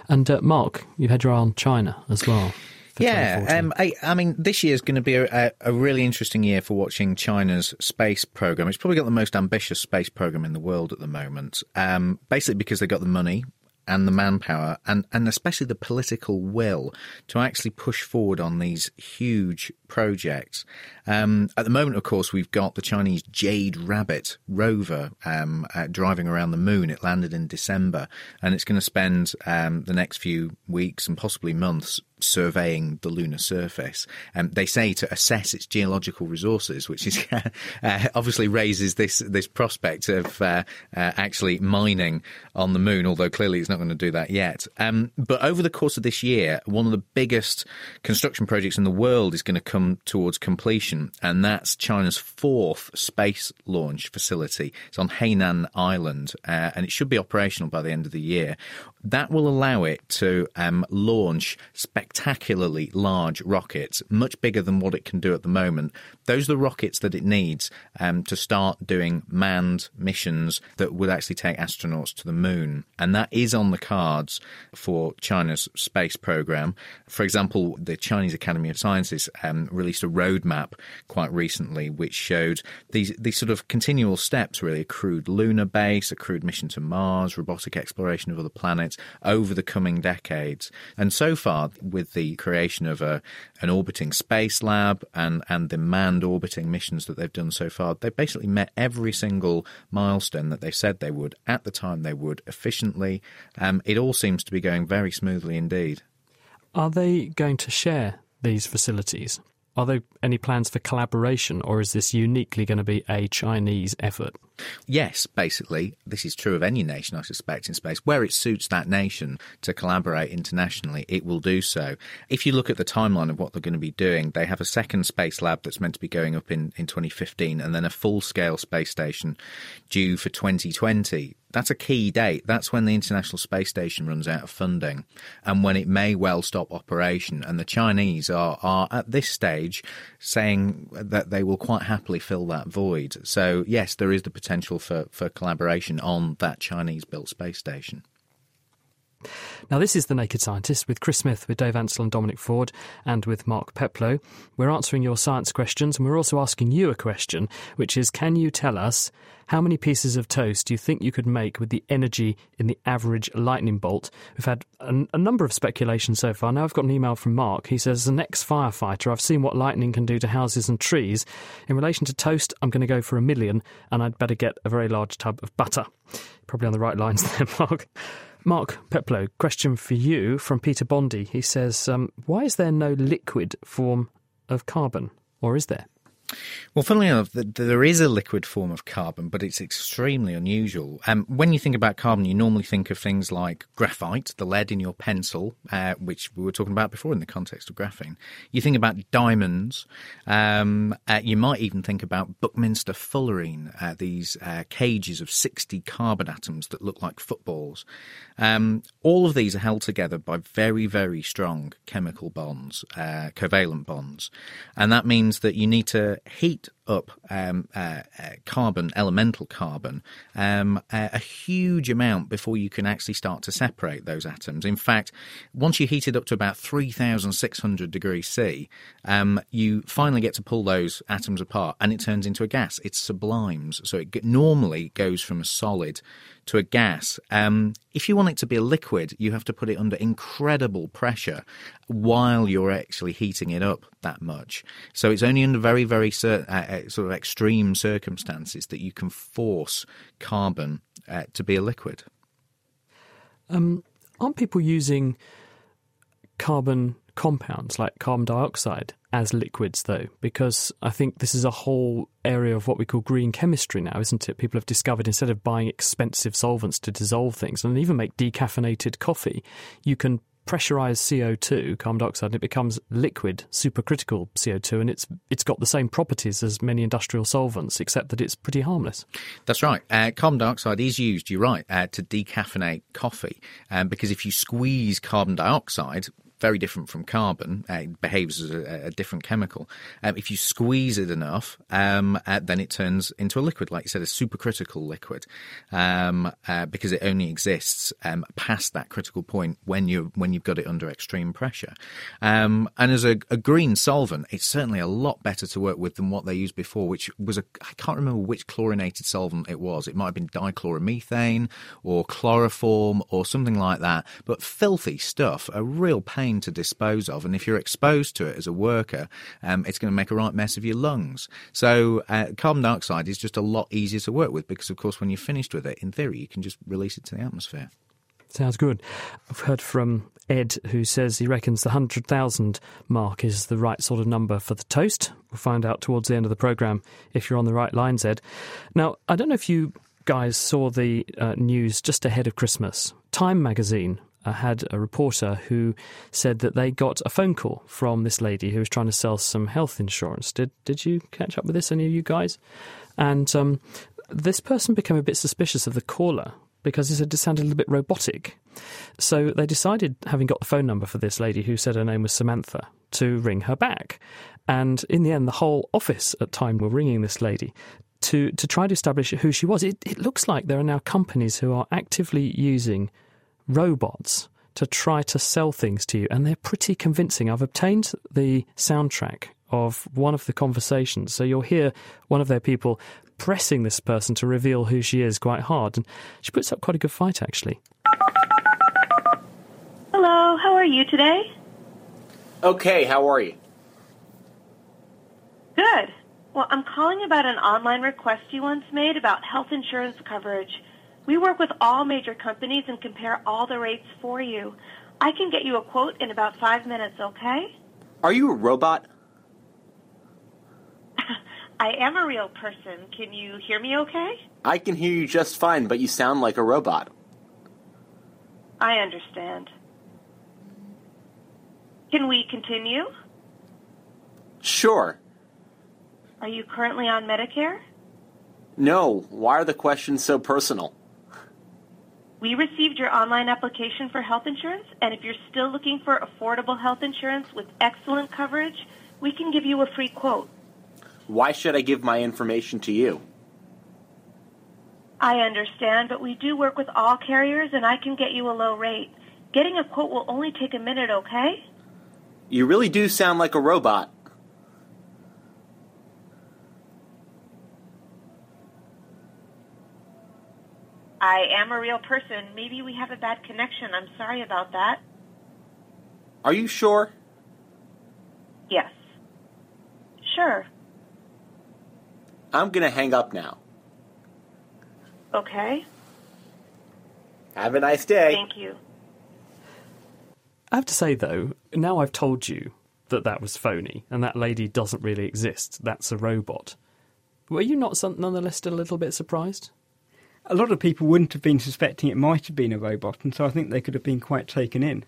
And uh, Mark, You've had your eye on China as well yeah, um, I, I, mean, this year is going to be a, a, really interesting year for watching China's space program. It's probably got the most ambitious space program in the world at the moment. Um, basically, because they've got the money and the manpower and, and especially the political will to actually push forward on these huge projects. Um, at the moment, of course, we've got the Chinese Jade Rabbit rover um, uh, driving around the moon. It landed in December and it's going to spend um, the next few weeks and possibly months surveying the lunar surface. Um, they say to assess its geological resources, which is [laughs] uh, obviously raises this this prospect of uh, uh, actually mining on the moon. Although clearly it's not going to do that yet. Um, but over the course of this year, one of the biggest construction projects in the world is going to come towards completion, and that's China's fourth space launch facility. It's on Hainan Island, uh, and it should be operational by the end of the year. That will allow it to um, launch spectacularly large rockets, much bigger than what it can do at the moment. Those are the rockets that it needs um, to start doing manned missions that would actually take astronauts to the moon. And that is on the cards for China's space program. For example, the Chinese Academy of Sciences um, released a roadmap quite recently which showed these, these sort of continual steps, really a crewed lunar base, a crewed mission to Mars, robotic exploration of other planets over the coming decades. And so far, with the creation of a, an orbiting space lab and, and the manned orbiting missions that they've done so far, they've basically met every single milestone that they said they would at the time they would efficiently. Um, it all seems to be going very smoothly indeed. Are they going to share these facilities? Are there any plans for collaboration, or is this uniquely going to be a Chinese effort? Yes, basically, this is true of any nation, I suspect, in space. Where it suits that nation to collaborate internationally, it will do so. If you look at the timeline of what they're going to be doing, they have a second space lab that's meant to be going up in, in 2015, and then a full scale space station due for 2020 that's a key date. That's when the International Space Station runs out of funding and when it may well stop operation. And the Chinese are, are at this stage saying that they will quite happily fill that void. So, yes, there is the potential for, for collaboration on that Chinese built space station. Now, this is The Naked Scientist with Chris Smith, with Dave Ansell and Dominic Ford, and with Mark Peplow. We're answering your science questions, and we're also asking you a question, which is Can you tell us how many pieces of toast do you think you could make with the energy in the average lightning bolt? We've had a, a number of speculations so far. Now I've got an email from Mark. He says, As an ex firefighter, I've seen what lightning can do to houses and trees. In relation to toast, I'm going to go for a million, and I'd better get a very large tub of butter. Probably on the right lines [laughs] there, Mark. Mark Peplow, question for you from Peter Bondy. He says, um, Why is there no liquid form of carbon? Or is there? Well, funnily enough, there is a liquid form of carbon, but it's extremely unusual. Um, when you think about carbon, you normally think of things like graphite, the lead in your pencil, uh, which we were talking about before in the context of graphene. You think about diamonds. Um, uh, you might even think about Buckminster fullerene, uh, these uh, cages of 60 carbon atoms that look like footballs. Um, all of these are held together by very, very strong chemical bonds, uh, covalent bonds. And that means that you need to heat up um, uh, uh, carbon, elemental carbon, um, a, a, huge amount before you can actually start to separate those atoms. In fact, once you heat it up to about 3,600 degrees C, um, you finally get to pull those atoms apart and it turns into a gas. It sublimes. So it normally goes from a solid to a gas. Um, if you want it to be a liquid, you have to put it under incredible pressure while you're actually heating it up that much. So it's only under very, very uh, uh, sort of extreme circumstances that you can force carbon uh, to be a liquid. Um, aren't people using carbon compounds like carbon dioxide as liquids, though, because I think this is a whole area of what we call green chemistry now, isn't it? People have discovered instead of buying expensive solvents to dissolve things and even make decaffeinated coffee, you can pressurize CO2, carbon dioxide, and it becomes liquid supercritical CO2, and it's it's got the same properties as many industrial solvents, except that it's pretty harmless. That's right. Uh, carbon dioxide is used, you're right, uh, to decaffeinate coffee, um, because if you squeeze carbon dioxide, very different from carbon. Uh, it behaves as a, a different chemical. Um, if you squeeze it enough, um, uh, then it turns into a liquid, like you said, a supercritical liquid, um, uh, because it only exists um, past that critical point when you when you've got it under extreme pressure. Um, and as a, a, green solvent, it's certainly a lot better to work with than what they used before, which was a I can't remember which chlorinated solvent it was. It might have been dichloromethane or chloroform or something like that, but filthy stuff, a real pain to dispose of. And if you're exposed to it as a worker, um, it's going to make a right mess of your lungs. So uh, carbon dioxide is just a lot easier to work with because, of course, when you're finished with it, in theory, you can just release it to the atmosphere. Sounds good. I've heard from Ed, who says he reckons the 100,000 mark is the right sort of number for the toast. We'll find out towards the end of the programme if you're on the right lines, Ed. Now, I don't know if you guys saw the uh, news just ahead of Christmas. Time magazine had a reporter who said that they got a phone call from this lady who was trying to sell some health insurance. Did did you catch up with this, any of you guys? And um, this person became a bit suspicious of the caller because he said it sounded a little bit robotic. So they decided, having got the phone number for this lady who said her name was Samantha, to ring her back. And in the end, the whole office at Time were ringing this lady to, to try to establish who she was. It, it looks like there are now companies who are actively using robots to try to sell things to you, and they're pretty convincing. I've obtained the soundtrack of one of the conversations, so you'll hear one of their people pressing this person to reveal who she is quite hard, and she puts up quite a good fight actually. Hello, how are you today? Okay, how are you? Good. Well, I'm calling about an online request you once made about health insurance coverage. We work with all major companies and compare all the rates for you. I can get you a quote in about five minutes, okay? Are you a robot? [laughs] I am a real person. Can you hear me okay? I can hear you just fine, but you sound like a robot. I understand. Can we continue? Sure. Are you currently on Medicare? No. Why are the questions so personal? We received your online application for health insurance, and if you're still looking for affordable health insurance with excellent coverage, we can give you a free quote. Why should I give my information to you? I understand, but we do work with all carriers, and I can get you a low rate. Getting a quote will only take a minute, okay? You really do sound like a robot. I am a real person. Maybe we have a bad connection. I'm sorry about that. Are you sure? Yes. Sure. I'm going to hang up now. Okay. Have a nice day. Thank you. I have to say, though, now I've told you that that was phony and that lady doesn't really exist, that's a robot. Were you not some, nonetheless still a little bit surprised? A lot of people wouldn't have been suspecting it might have been a robot, and so I think they could have been quite taken in.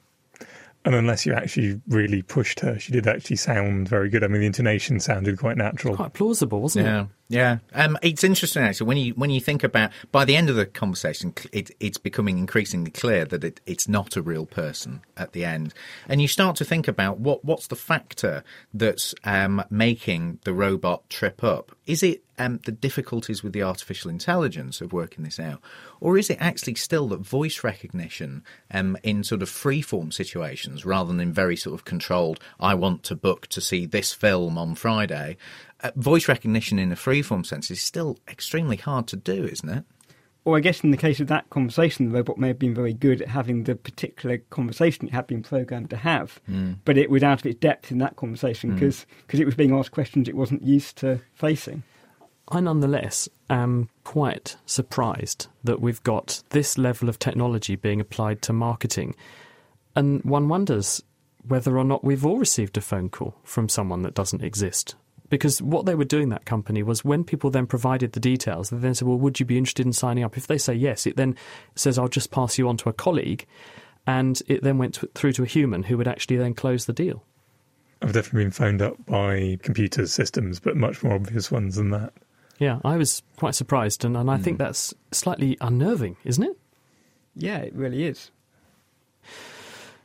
And unless you actually really pushed her, she did actually sound very good. I mean, the intonation sounded quite natural. Quite plausible, wasn't yeah, it? yeah. Um, it's interesting actually when you when you think about by the end of the conversation, it, it's becoming increasingly clear that it, it's not a real person at the end, and you start to think about what what's the factor that's um, making the robot trip up. Is it um, the difficulties with the artificial intelligence of working this out, or is it actually still that voice recognition um, in sort of free-form situations rather than in very sort of controlled? I want to book to see this film on Friday. Uh, voice recognition in a free-form sense is still extremely hard to do, isn't it? Or I guess in the case of that conversation, the robot may have been very good at having the particular conversation it had been programmed to have, Mm. but it was out of its depth in that conversation Mm. because it was being asked questions it wasn't used to facing. I nonetheless am quite surprised that we've got this level of technology being applied to marketing. And one wonders whether or not we've all received a phone call from someone that doesn't exist. Because what they were doing, that company, was when people then provided the details, they then said, Well, would you be interested in signing up? If they say yes, it then says, I'll just pass you on to a colleague. And it then went through to a human who would actually then close the deal. I've definitely been phoned up by computer systems, but much more obvious ones than that. Yeah, I was quite surprised, and, and I think that's slightly unnerving, isn't it? Yeah, it really is.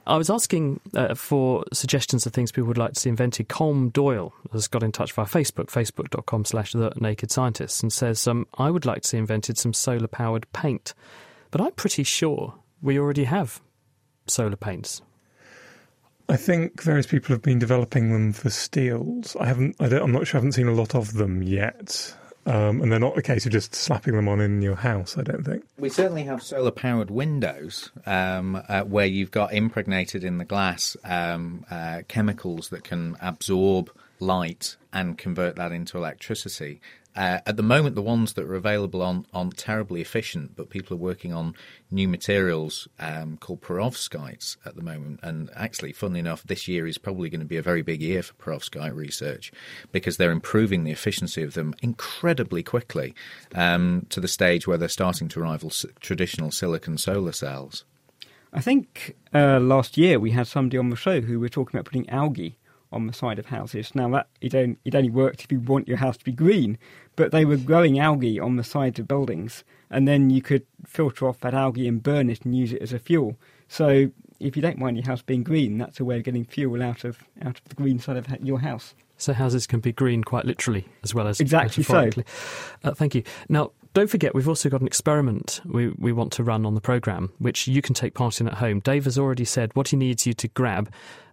I was asking uh, for suggestions of things people would like to see invented. Colm Doyle has got in touch via Facebook, facebook.com slash the naked scientists, and says, um, I would like to see invented some solar powered paint. But I'm pretty sure we already have solar paints. I think various people have been developing them for steels. I haven't. I don't, I'm not sure. I haven't seen a lot of them yet, um, and they're not a case of just slapping them on in your house. I don't think. We certainly have solar powered windows um, uh, where you've got impregnated in the glass um, uh, chemicals that can absorb light and convert that into electricity. Uh, at the moment, the ones that are available aren't terribly efficient, but people are working on new materials um, called perovskites at the moment. And actually, funnily enough, this year is probably going to be a very big year for perovskite research because they're improving the efficiency of them incredibly quickly um, to the stage where they're starting to rival s- traditional silicon solar cells. I think uh, last year we had somebody on the show who were talking about putting algae on the side of houses. Now that it only, it only works if you want your house to be green, but they were growing algae on the sides of buildings, and then you could filter off that algae and burn it and use it as a fuel. So if you don't mind your house being green, that's a way of getting fuel out of out of the green side of your house. So houses can be green quite literally as well as Exactly so. Uh, thank you. Now, don't forget, we've also got an experiment we, we want to run on the programme, which you can take part in at home. Dave has already said what he needs you to grab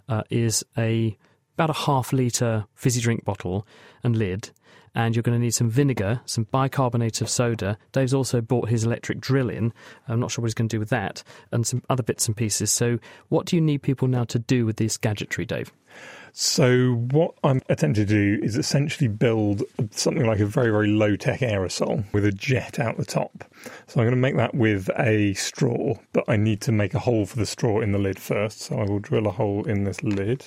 uh, is a about a half litre fizzy drink bottle and lid. And you're going to need some vinegar, some bicarbonate of soda. Dave's also bought his electric drill in. I'm not sure what he's going to do with that, and some other bits and pieces. So, what do you need people now to do with this gadgetry, Dave? So what I'm attempting to do is essentially build something like a very very low tech aerosol with a jet out the top. So I'm going to make that with a straw, but I need to make a hole for the straw in the lid first. So I will drill a hole in this lid.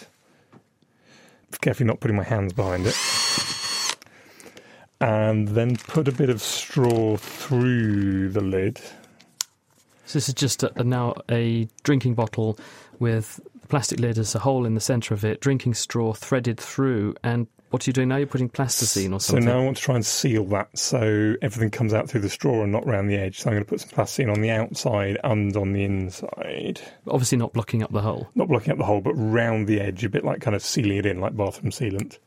Carefully not putting my hands behind it. And then put a bit of straw through the lid. So this is just a, a now a drinking bottle with the plastic lid as a hole in the centre of it, drinking straw threaded through, and what are you doing now? You're putting plasticine or something. So now I want to try and seal that so everything comes out through the straw and not around the edge. So I'm going to put some plasticine on the outside and on the inside. Obviously not blocking up the hole. Not blocking up the hole, but round the edge, a bit like kind of sealing it in, like bathroom sealant.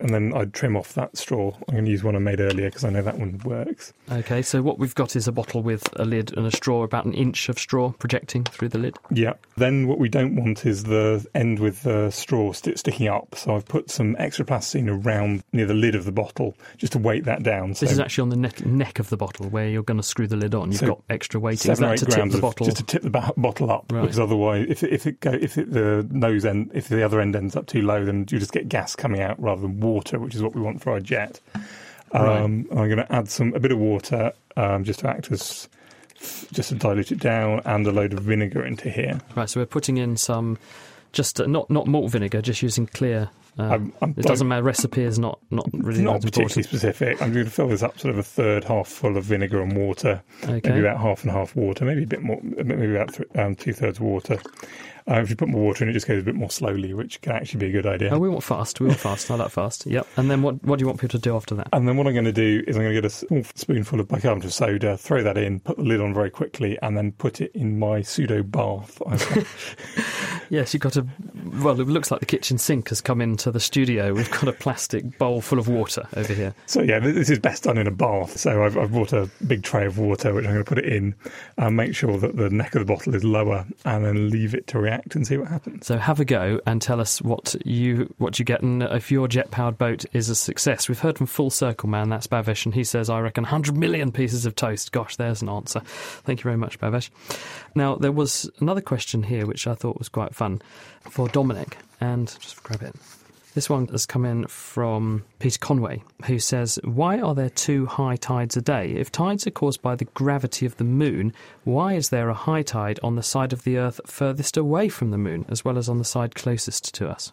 And then I'd trim off that straw. I'm going to use one I made earlier because I know that one works. Okay, so what we've got is a bottle with a lid and a straw, about an inch of straw projecting through the lid. Yeah. Then what we don't want is the end with the straw st- sticking up. So I've put some extra plasticine around near the lid of the bottle just to weight that down. So This is actually on the neck, neck of the bottle where you're going to screw the lid on. You've So got extra weighting. Is seven or that to tip the of- bottle? just to tip the ba- bottle up Right. because otherwise if if it go if it, the nose end if the other end ends up too low then you just get gas coming out rather than water which is what we want for our jet Right. um, I'm going to add some a bit of water um, just to act as just to dilute it down, and a load of vinegar into here. Right, so we're putting in some, just uh, not not malt vinegar, just using clear. Uh, I'm- I'm- it doesn't matter. Recipe is not not really not particularly specific. I'm going to fill this up sort of a third half full of vinegar and water, Okay. maybe about half and half water, maybe a bit more, maybe about th- um, two thirds water. Uh, if you put more water in, it just goes a bit more slowly, which can actually be a good idea. Oh, we want fast. We want fast. I like fast. Yep. And then what? What do you want people to do after that? And then what I'm going to do is I'm going to get a small spoonful of bicarbonate of soda, throw that in, put the lid on very quickly, and then put it in my pseudo bath. [laughs] [laughs] Yes, you've got a. Well, it looks like the kitchen sink has come into the studio. We've got a plastic bowl full of water over here. So yeah, this is best done in a bath. So I've, I've brought a big tray of water, which I'm going to put it in, and make sure that the neck of the bottle is lower, and then leave it to react and see what happens. So have a go and tell us what you what you get, and if your jet powered boat is a success. We've heard from Full Circle Man, that's Bavesh, and he says I reckon 100 million pieces of toast. Gosh, there's an answer. Thank you very much, Bavesh. Now there was another question here which I thought was quite fun for Dominic, and just grab it. This one has come in from Peter Conway, who says, Why are there two high tides a day? If tides are caused by the gravity of the moon, why is there a high tide on the side of the Earth furthest away from the moon, as well as on the side closest to us?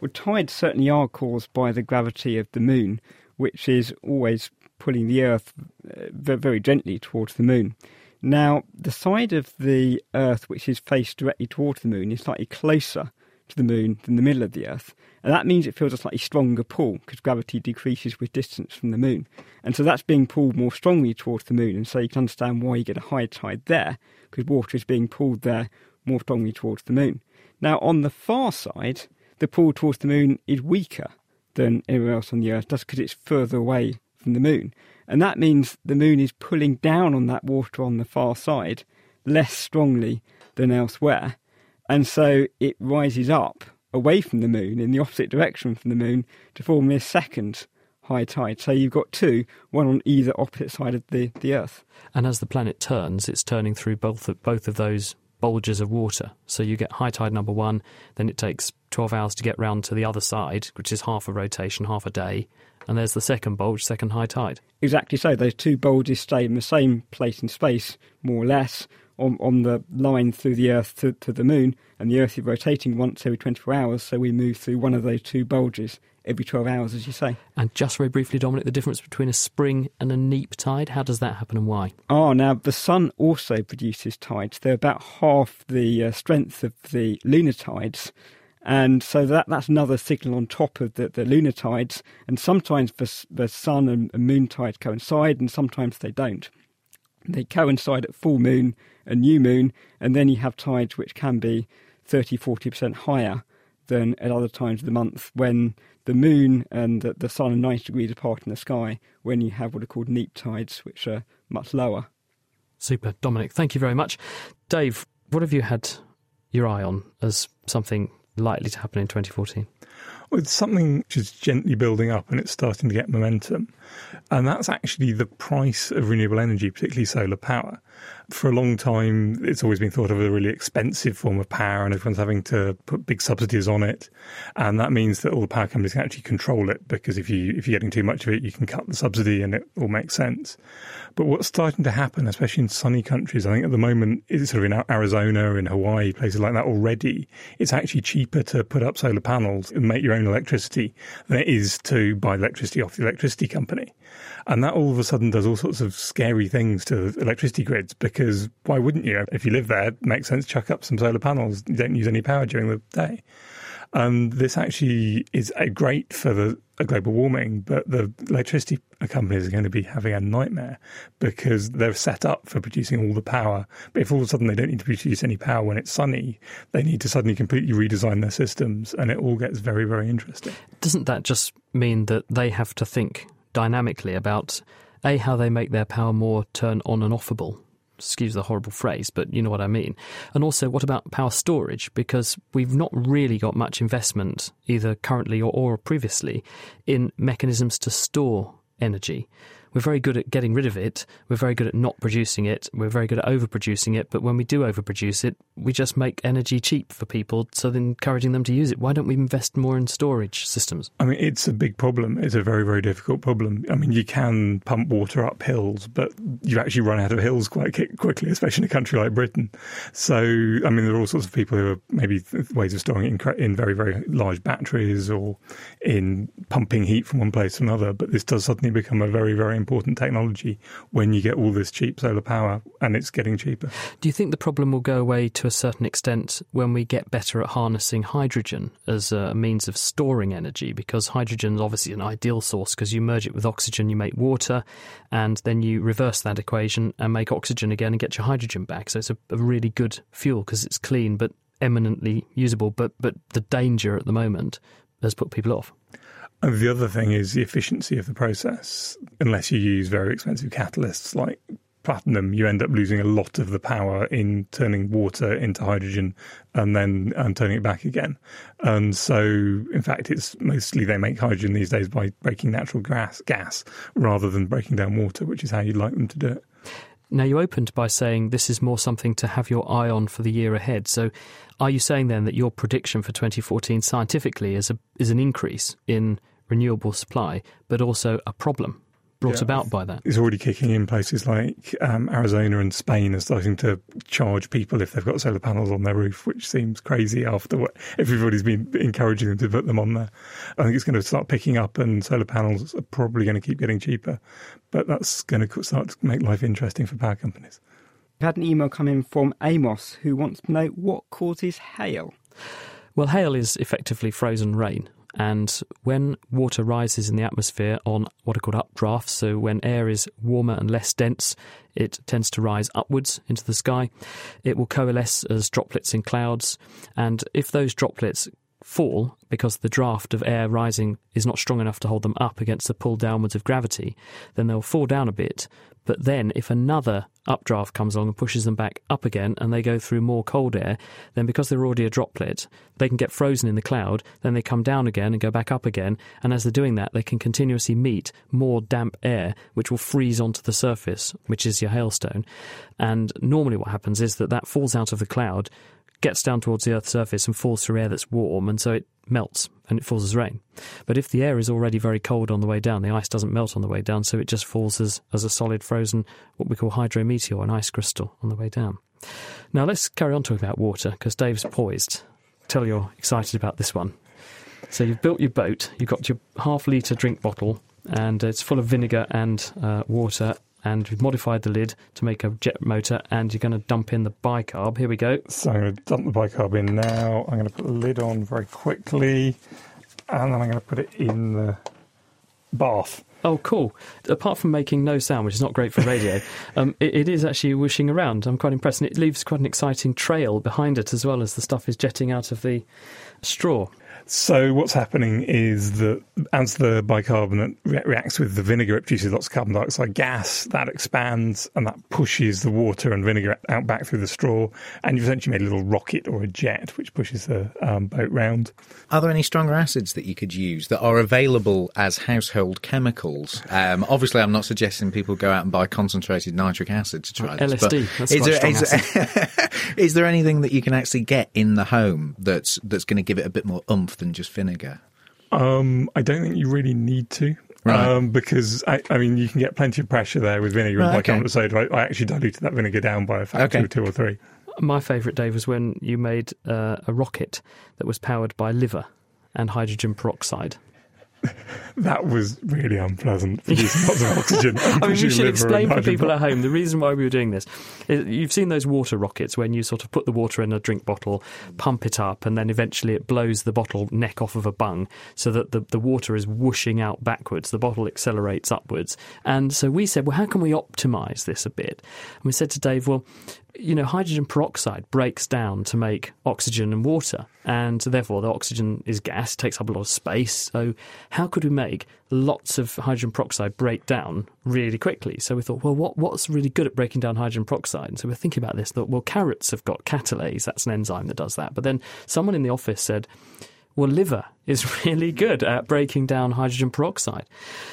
Well, tides certainly are caused by the gravity of the moon, which is always pulling the Earth uh, very gently towards the moon. Now, the side of the Earth which is faced directly towards the moon is slightly closer to the moon than the middle of the Earth. And that means it feels a slightly stronger pull because gravity decreases with distance from the moon. And so that's being pulled more strongly towards the moon. And so you can understand why you get a high tide there because water is being pulled there more strongly towards the moon. Now, on the far side, the pull towards the moon is weaker than anywhere else on the Earth, just because it's further away from the moon. And that means the moon is pulling down on that water on the far side less strongly than elsewhere. And so it rises up away from the moon in the opposite direction from the moon to form this second high tide. So you've got two, one on either opposite side of the, the Earth. And as the planet turns, it's turning through both of, both of those bulges of water. So you get high tide number one, then it takes 12 hours to get round to the other side, which is half a rotation, half a day. And there's the second bulge, second high tide. Exactly so. Those two bulges stay in the same place in space, more or less, on, on the line through the Earth to, to the Moon. And the Earth is rotating once every 24 hours, so we move through one of those two bulges every 12 hours, as you say. And just very briefly, Dominic, the difference between a spring and a neap tide, how does that happen and why? Oh, now the sun also produces tides. They're about half the uh, strength of the lunar tides. And so that, that's another signal on top of the, the lunar tides. And sometimes the, the sun and, and moon tides coincide, and sometimes they don't. They coincide at full moon and new moon, and then you have tides which can be 30 40% higher than at other times of the month when the moon and the, the sun are 90 degrees apart in the sky, when you have what are called neap tides, which are much lower. Super, Dominic. Thank you very much. Dave, what have you had your eye on as something likely to happen in 2014? It's something which is gently building up and it's starting to get momentum. And that's actually the price of renewable energy, particularly solar power. For a long time, it's always been thought of as a really expensive form of power, and everyone's having to put big subsidies on it. And that means that all the power companies can actually control it because if you if you're getting too much of it, you can cut the subsidy, and it all makes sense. But what's starting to happen, especially in sunny countries, I think at the moment, is sort of in Arizona, in Hawaii, places like that already, it's actually cheaper to put up solar panels and make your own electricity than it is to buy electricity off the electricity company. And that all of a sudden does all sorts of scary things to electricity grids because why wouldn't you? If you live there, it makes sense chuck up some solar panels. You don't use any power during the day. And this actually is great for the global warming, but the electricity companies are going to be having a nightmare because they're set up for producing all the power. But if all of a sudden they don't need to produce any power when it's sunny, they need to suddenly completely redesign their systems, and it all gets very, very interesting. Doesn't that just mean that they have to think dynamically about A, how they make their power more turn on and offable? Excuse the horrible phrase, but you know what I mean. And also, what about power storage? Because we've not really got much investment, either currently or, or previously, in mechanisms to store energy. We're very good at getting rid of it. We're very good at not producing it. We're very good at overproducing it. But when we do overproduce it, we just make energy cheap for people, so then encouraging them to use it. Why don't we invest more in storage systems? I mean, it's a big problem. It's a very, very difficult problem. I mean, you can pump water up hills, but you actually run out of hills quite quickly, especially in a country like Britain. So, I mean, there are all sorts of people who are maybe ways of storing it in, in very, very large batteries or in pumping heat from one place to another. But this does suddenly become a very, very important technology when you get all this cheap solar power and it's getting cheaper. Do you think the problem will go away to a certain extent when we get better at harnessing hydrogen as a means of storing energy? Because hydrogen is obviously an ideal source because you merge it with oxygen, you make water, and then you reverse that equation and make oxygen again and get your hydrogen back. So it's a, a really good fuel because it's clean but eminently usable. But but the danger at the moment has put people off. And the other thing is the efficiency of the process. Unless you use very expensive catalysts like platinum, you end up losing a lot of the power in turning water into hydrogen and then um, turning it back again. And so, in fact, it's mostly they make hydrogen these days by breaking natural gas, gas rather than breaking down water, which is how you'd like them to do it. Now, you opened by saying this is more something to have your eye on for the year ahead. So, are you saying then that your prediction for 2014 scientifically is, a, is an increase in renewable supply, but also a problem brought yeah, about by that? It's already kicking in places like um, Arizona and Spain are starting to charge people if they've got solar panels on their roof, which seems crazy after what everybody's been encouraging them to put them on there. I think it's going to start picking up, and solar panels are probably going to keep getting cheaper, but that's going to start to make life interesting for power companies. We've had an email come in from Amos who wants to know what causes hail. Well, hail is effectively frozen rain. And when water rises in the atmosphere on what are called updrafts, so when air is warmer and less dense, it tends to rise upwards into the sky. It will coalesce as droplets in clouds. And if those droplets fall because the draft of air rising is not strong enough to hold them up against the pull downwards of gravity, then they'll fall down a bit. But then, if another updraft comes along and pushes them back up again and they go through more cold air, then because they're already a droplet, they can get frozen in the cloud, then they come down again and go back up again. And as they're doing that, they can continuously meet more damp air, which will freeze onto the surface, which is your hailstone. And normally, what happens is that that falls out of the cloud, gets down towards the Earth's surface and falls through air that's warm, and so it melts and it falls as rain. But if the air is already very cold on the way down, the ice doesn't melt on the way down, so it just falls as, as a solid frozen, what we call hydrometeor, an ice crystal on the way down. Now let's carry on talking about water, because Dave's poised. Tell you're excited about this one. So you've built your boat, you've got your half litre drink bottle, and it's full of vinegar and uh, water, and we've modified the lid to make a jet motor, and you're going to dump in the bicarb. Here we go. So I'm going to dump the bicarb in now. I'm going to put the lid on very quickly, and then I'm going to put it in the bath. Oh, cool. Apart from making no sound, which is not great for radio, [laughs] um, it, it is actually whooshing around. I'm quite impressed. And it leaves quite an exciting trail behind it as well as the stuff is jetting out of the straw. So what's happening is that as the bicarbonate re- reacts with the vinegar, it produces lots of carbon dioxide gas. That expands and that pushes the water and vinegar out back through the straw, and you've essentially made a little rocket or a jet which pushes the um, boat round. Are there any stronger acids that you could use that are available as household chemicals? Um, obviously, I'm not suggesting people go out and buy concentrated nitric acid to try this. LSD. That's is, there, is, there, [laughs] is there anything that you can actually get in the home that's that's going to give it a bit more umph? than just vinegar? Um, I don't think you really need to. Right. Um, because I, I, mean, you can get plenty of pressure there with vinegar right, and bicarbonate okay. soda. I, I, actually diluted that vinegar down by a factor okay. of two or three. My favourite, Dave, was when you made uh, a rocket that was powered by liver and hydrogen peroxide. [laughs] that was really unpleasant, producing lots of oxygen. [laughs] I mean, you should explain for people at home the reason why we were doing this. Is you've seen those water rockets when you sort of put the water in a drink bottle, pump it up, and then eventually it blows the bottle neck off of a bung so that the, the water is whooshing out backwards. The bottle accelerates upwards. And so we said, well, how can we optimize this a bit? And we said to Dave, well, you know, hydrogen peroxide breaks down to make oxygen and water, and therefore the oxygen is gas, takes up a lot of space. So, how could we make lots of hydrogen peroxide break down really quickly? So we thought, well, what, what's really good at breaking down hydrogen peroxide? And so we're thinking about this. Thought, well, carrots have got catalase. That's an enzyme that does that. But then someone in the office said, Well, liver is [laughs] really good at breaking down hydrogen peroxide.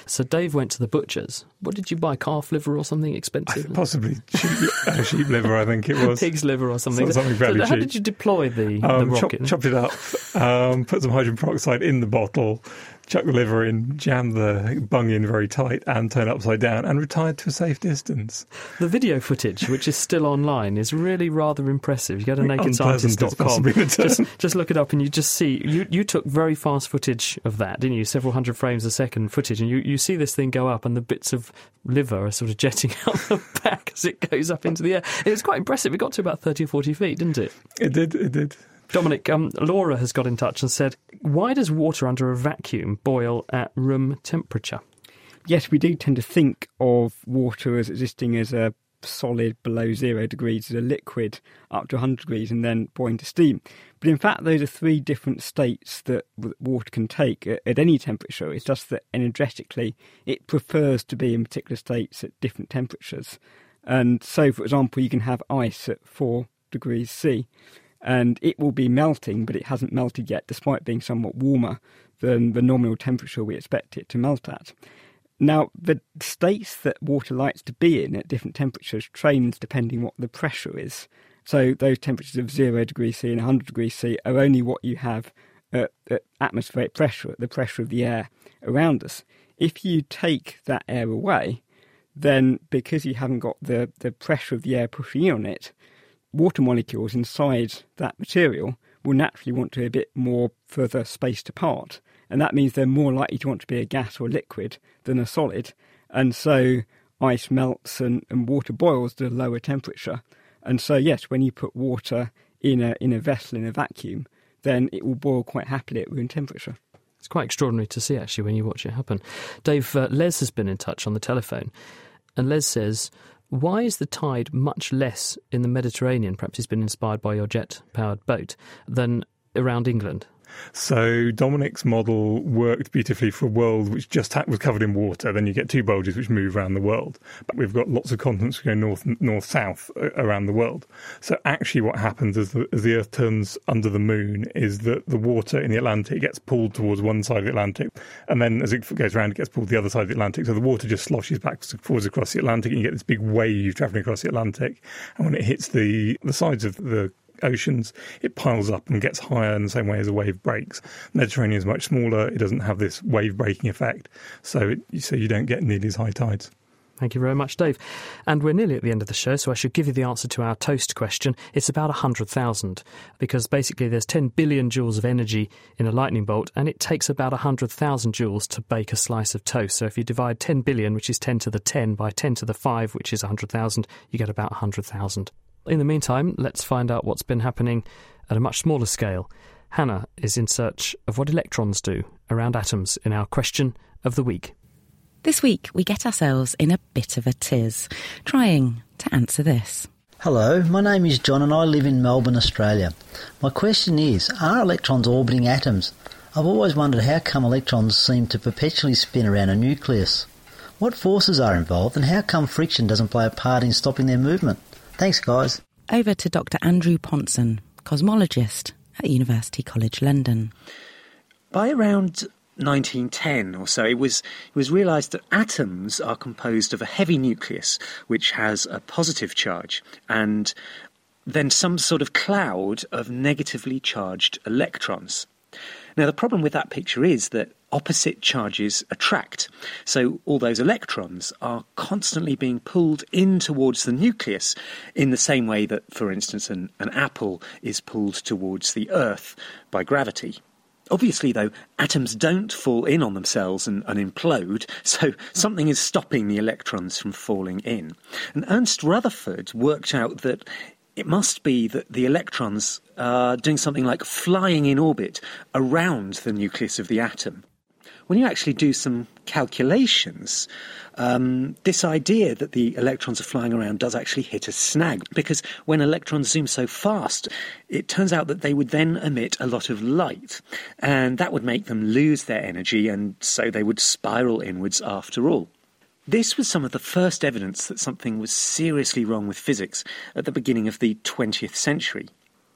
So Dave went to the butcher's. What did you buy? Calf liver or something expensive? [laughs] Possibly sheep, uh, sheep liver, I think it was. Pig's liver or something. Something fairly so how cheap. did you deploy the, Um, the chop- rocket? chopped it up, um, put some hydrogen peroxide in the bottle, chuck the liver in, jam the bung in very tight, and turn upside down, and retired to a safe distance. The video footage, which is still online, is really rather impressive. You go to Unpleasant is nakedscientist.com, possibly the term. just, just look it up and you just see, you, you took very fast footage of that, didn't you? Several hundred frames a second footage, and you, you see this thing go up and the bits of liver are sort of jetting [laughs] out the back as it goes up into the air. It was quite impressive. It got to about 30 or 40 feet, didn't it? It did, it did. Dominic, um, Laura has got in touch and said, why does water under a vacuum boil at room temperature? Yes, we do tend to think of water as existing as a solid below zero degrees, as a liquid up to 100 degrees, and then boiling to steam. But in fact, those are three different states that water can take at, at any temperature. It's just that energetically it prefers to be in particular states at different temperatures. And so, for example, you can have ice at 4 degrees C, and it will be melting, but it hasn't melted yet, despite being somewhat warmer than the nominal temperature we expect it to melt at. Now, the states that water likes to be in at different temperatures change depending what the pressure is. So those temperatures of 0 degrees C and 100 degrees C are only what you have at, at atmospheric pressure, at the pressure of the air around us. If you take that air away, then because you haven't got the, the pressure of the air pushing in on it, water molecules inside that material will naturally want to be a bit more further spaced apart. And that means they're more likely to want to be a gas or liquid than a solid. And so ice melts and, and water boils to a lower temperature. And so, yes, when you put water in a, in a vessel in a vacuum, then it will boil quite happily at room temperature. It's quite extraordinary to see, actually, when you watch it happen. Dave, uh, Les has been in touch on the telephone, and Les says, Why is the tide much less in the Mediterranean? Perhaps he's been inspired by your jet powered boat, than around England. So Dominic's model worked beautifully for a world which just was covered in water. Then you get two bulges which move around the world. But we've got lots of continents which go north, north, south uh, around the world. So actually, what happens as the, as the Earth turns under the moon is that the water in the Atlantic gets pulled towards one side of the Atlantic, and then as it goes around, it gets pulled the other side of the Atlantic. So the water just sloshes and forwards across the Atlantic, and you get this big wave traveling across the Atlantic. And when it hits the the sides of the oceans, it piles up and gets higher in the same way as a wave breaks. Mediterranean is much smaller; it doesn't have this wave breaking effect, so it, so you don't get nearly as high tides. Thank you very much, Dave. And we're nearly at the end of the show, so I should give you the answer to our toast question. It's about 100,000, because basically there's 10 billion joules of energy in a lightning bolt, and it takes about 100,000 joules to bake a slice of toast. So if you divide 10 billion, which is 10 to the 10, by 10 to the 5, which is 100,000, you get about 100,000. In the meantime, let's find out what's been happening at a much smaller scale. Hannah is in search of what electrons do around atoms in our question of the week. This week, we get ourselves in a bit of a tiz, trying to answer this. Hello, my name is John and I live in Melbourne, Australia. My question is Are electrons orbiting atoms? I've always wondered how come electrons seem to perpetually spin around a nucleus. What forces are involved and how come friction doesn't play a part in stopping their movement? Thanks, guys. Over to Dr. Andrew Pontzen, cosmologist at University College London. By around 1910 or so, it was it was realised that atoms are composed of a heavy nucleus which has a positive charge, and then some sort of cloud of negatively charged electrons. Now, the problem with that picture is that opposite charges attract. So, all those electrons are constantly being pulled in towards the nucleus in the same way that, for instance, an, an apple is pulled towards the Earth by gravity. Obviously, though, atoms don't fall in on themselves and, and, implode, so something is stopping the electrons from falling in. And Ernest Rutherford worked out that it must be that the electrons are doing something like flying in orbit around the nucleus of the atom. When you actually do some calculations, um, this idea that the electrons are flying around does actually hit a snag because when electrons zoom so fast, it turns out that they would then emit a lot of light, and that would make them lose their energy, and so they would spiral inwards after all. This was some of the first evidence that something was seriously wrong with physics at the beginning of the 20th century.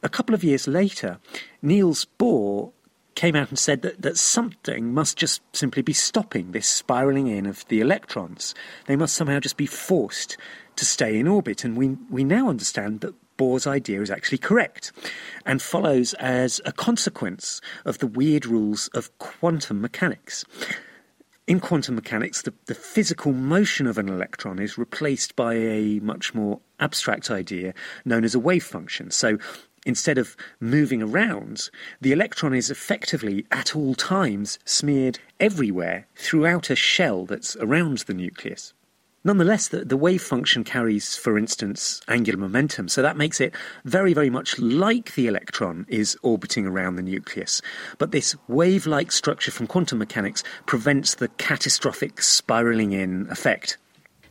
A couple of years later, Niels Bohr came out and said that, that something must just simply be stopping this spiraling in of the electrons. They must somehow just be forced to stay in orbit. And we, we now understand that Bohr's idea is actually correct and follows as a consequence of the weird rules of quantum mechanics. In quantum mechanics, the, the physical motion of an electron is replaced by a much more abstract idea known as a wave function. So instead of moving around, the electron is effectively at all times smeared everywhere throughout a shell that's around the nucleus. Nonetheless, the, the wave function carries, for instance, angular momentum, so that makes it very, very much like the electron is orbiting around the nucleus. But this wave like structure from quantum mechanics prevents the catastrophic spiraling in effect.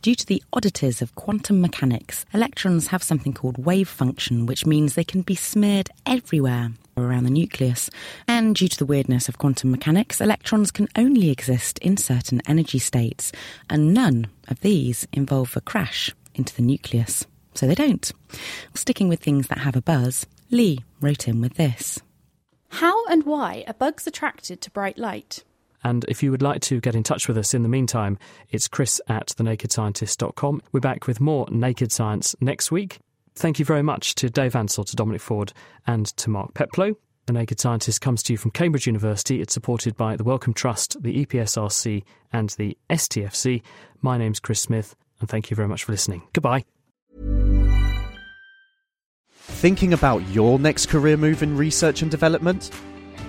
Due to the oddities of quantum mechanics, electrons have something called wave function, which means they can be smeared everywhere around the nucleus. And due to the weirdness of quantum mechanics, electrons can only exist in certain energy states, and none of these involve a crash into the nucleus. So they don't. Sticking with things that have a buzz, Lee wrote in with this. How and why are bugs attracted to bright light? And if you would like to get in touch with us in the meantime, it's chris at thenakedscientist.com. We're back with more Naked Science next week. Thank you very much to Dave Ansell, to Dominic Ford, and to Mark Peplow. The Naked Scientist comes to you from Cambridge University. It's supported by the Wellcome Trust, the EPSRC, and the STFC. My name's Chris Smith, and thank you very much for listening. Goodbye. Thinking about your next career move in research and development?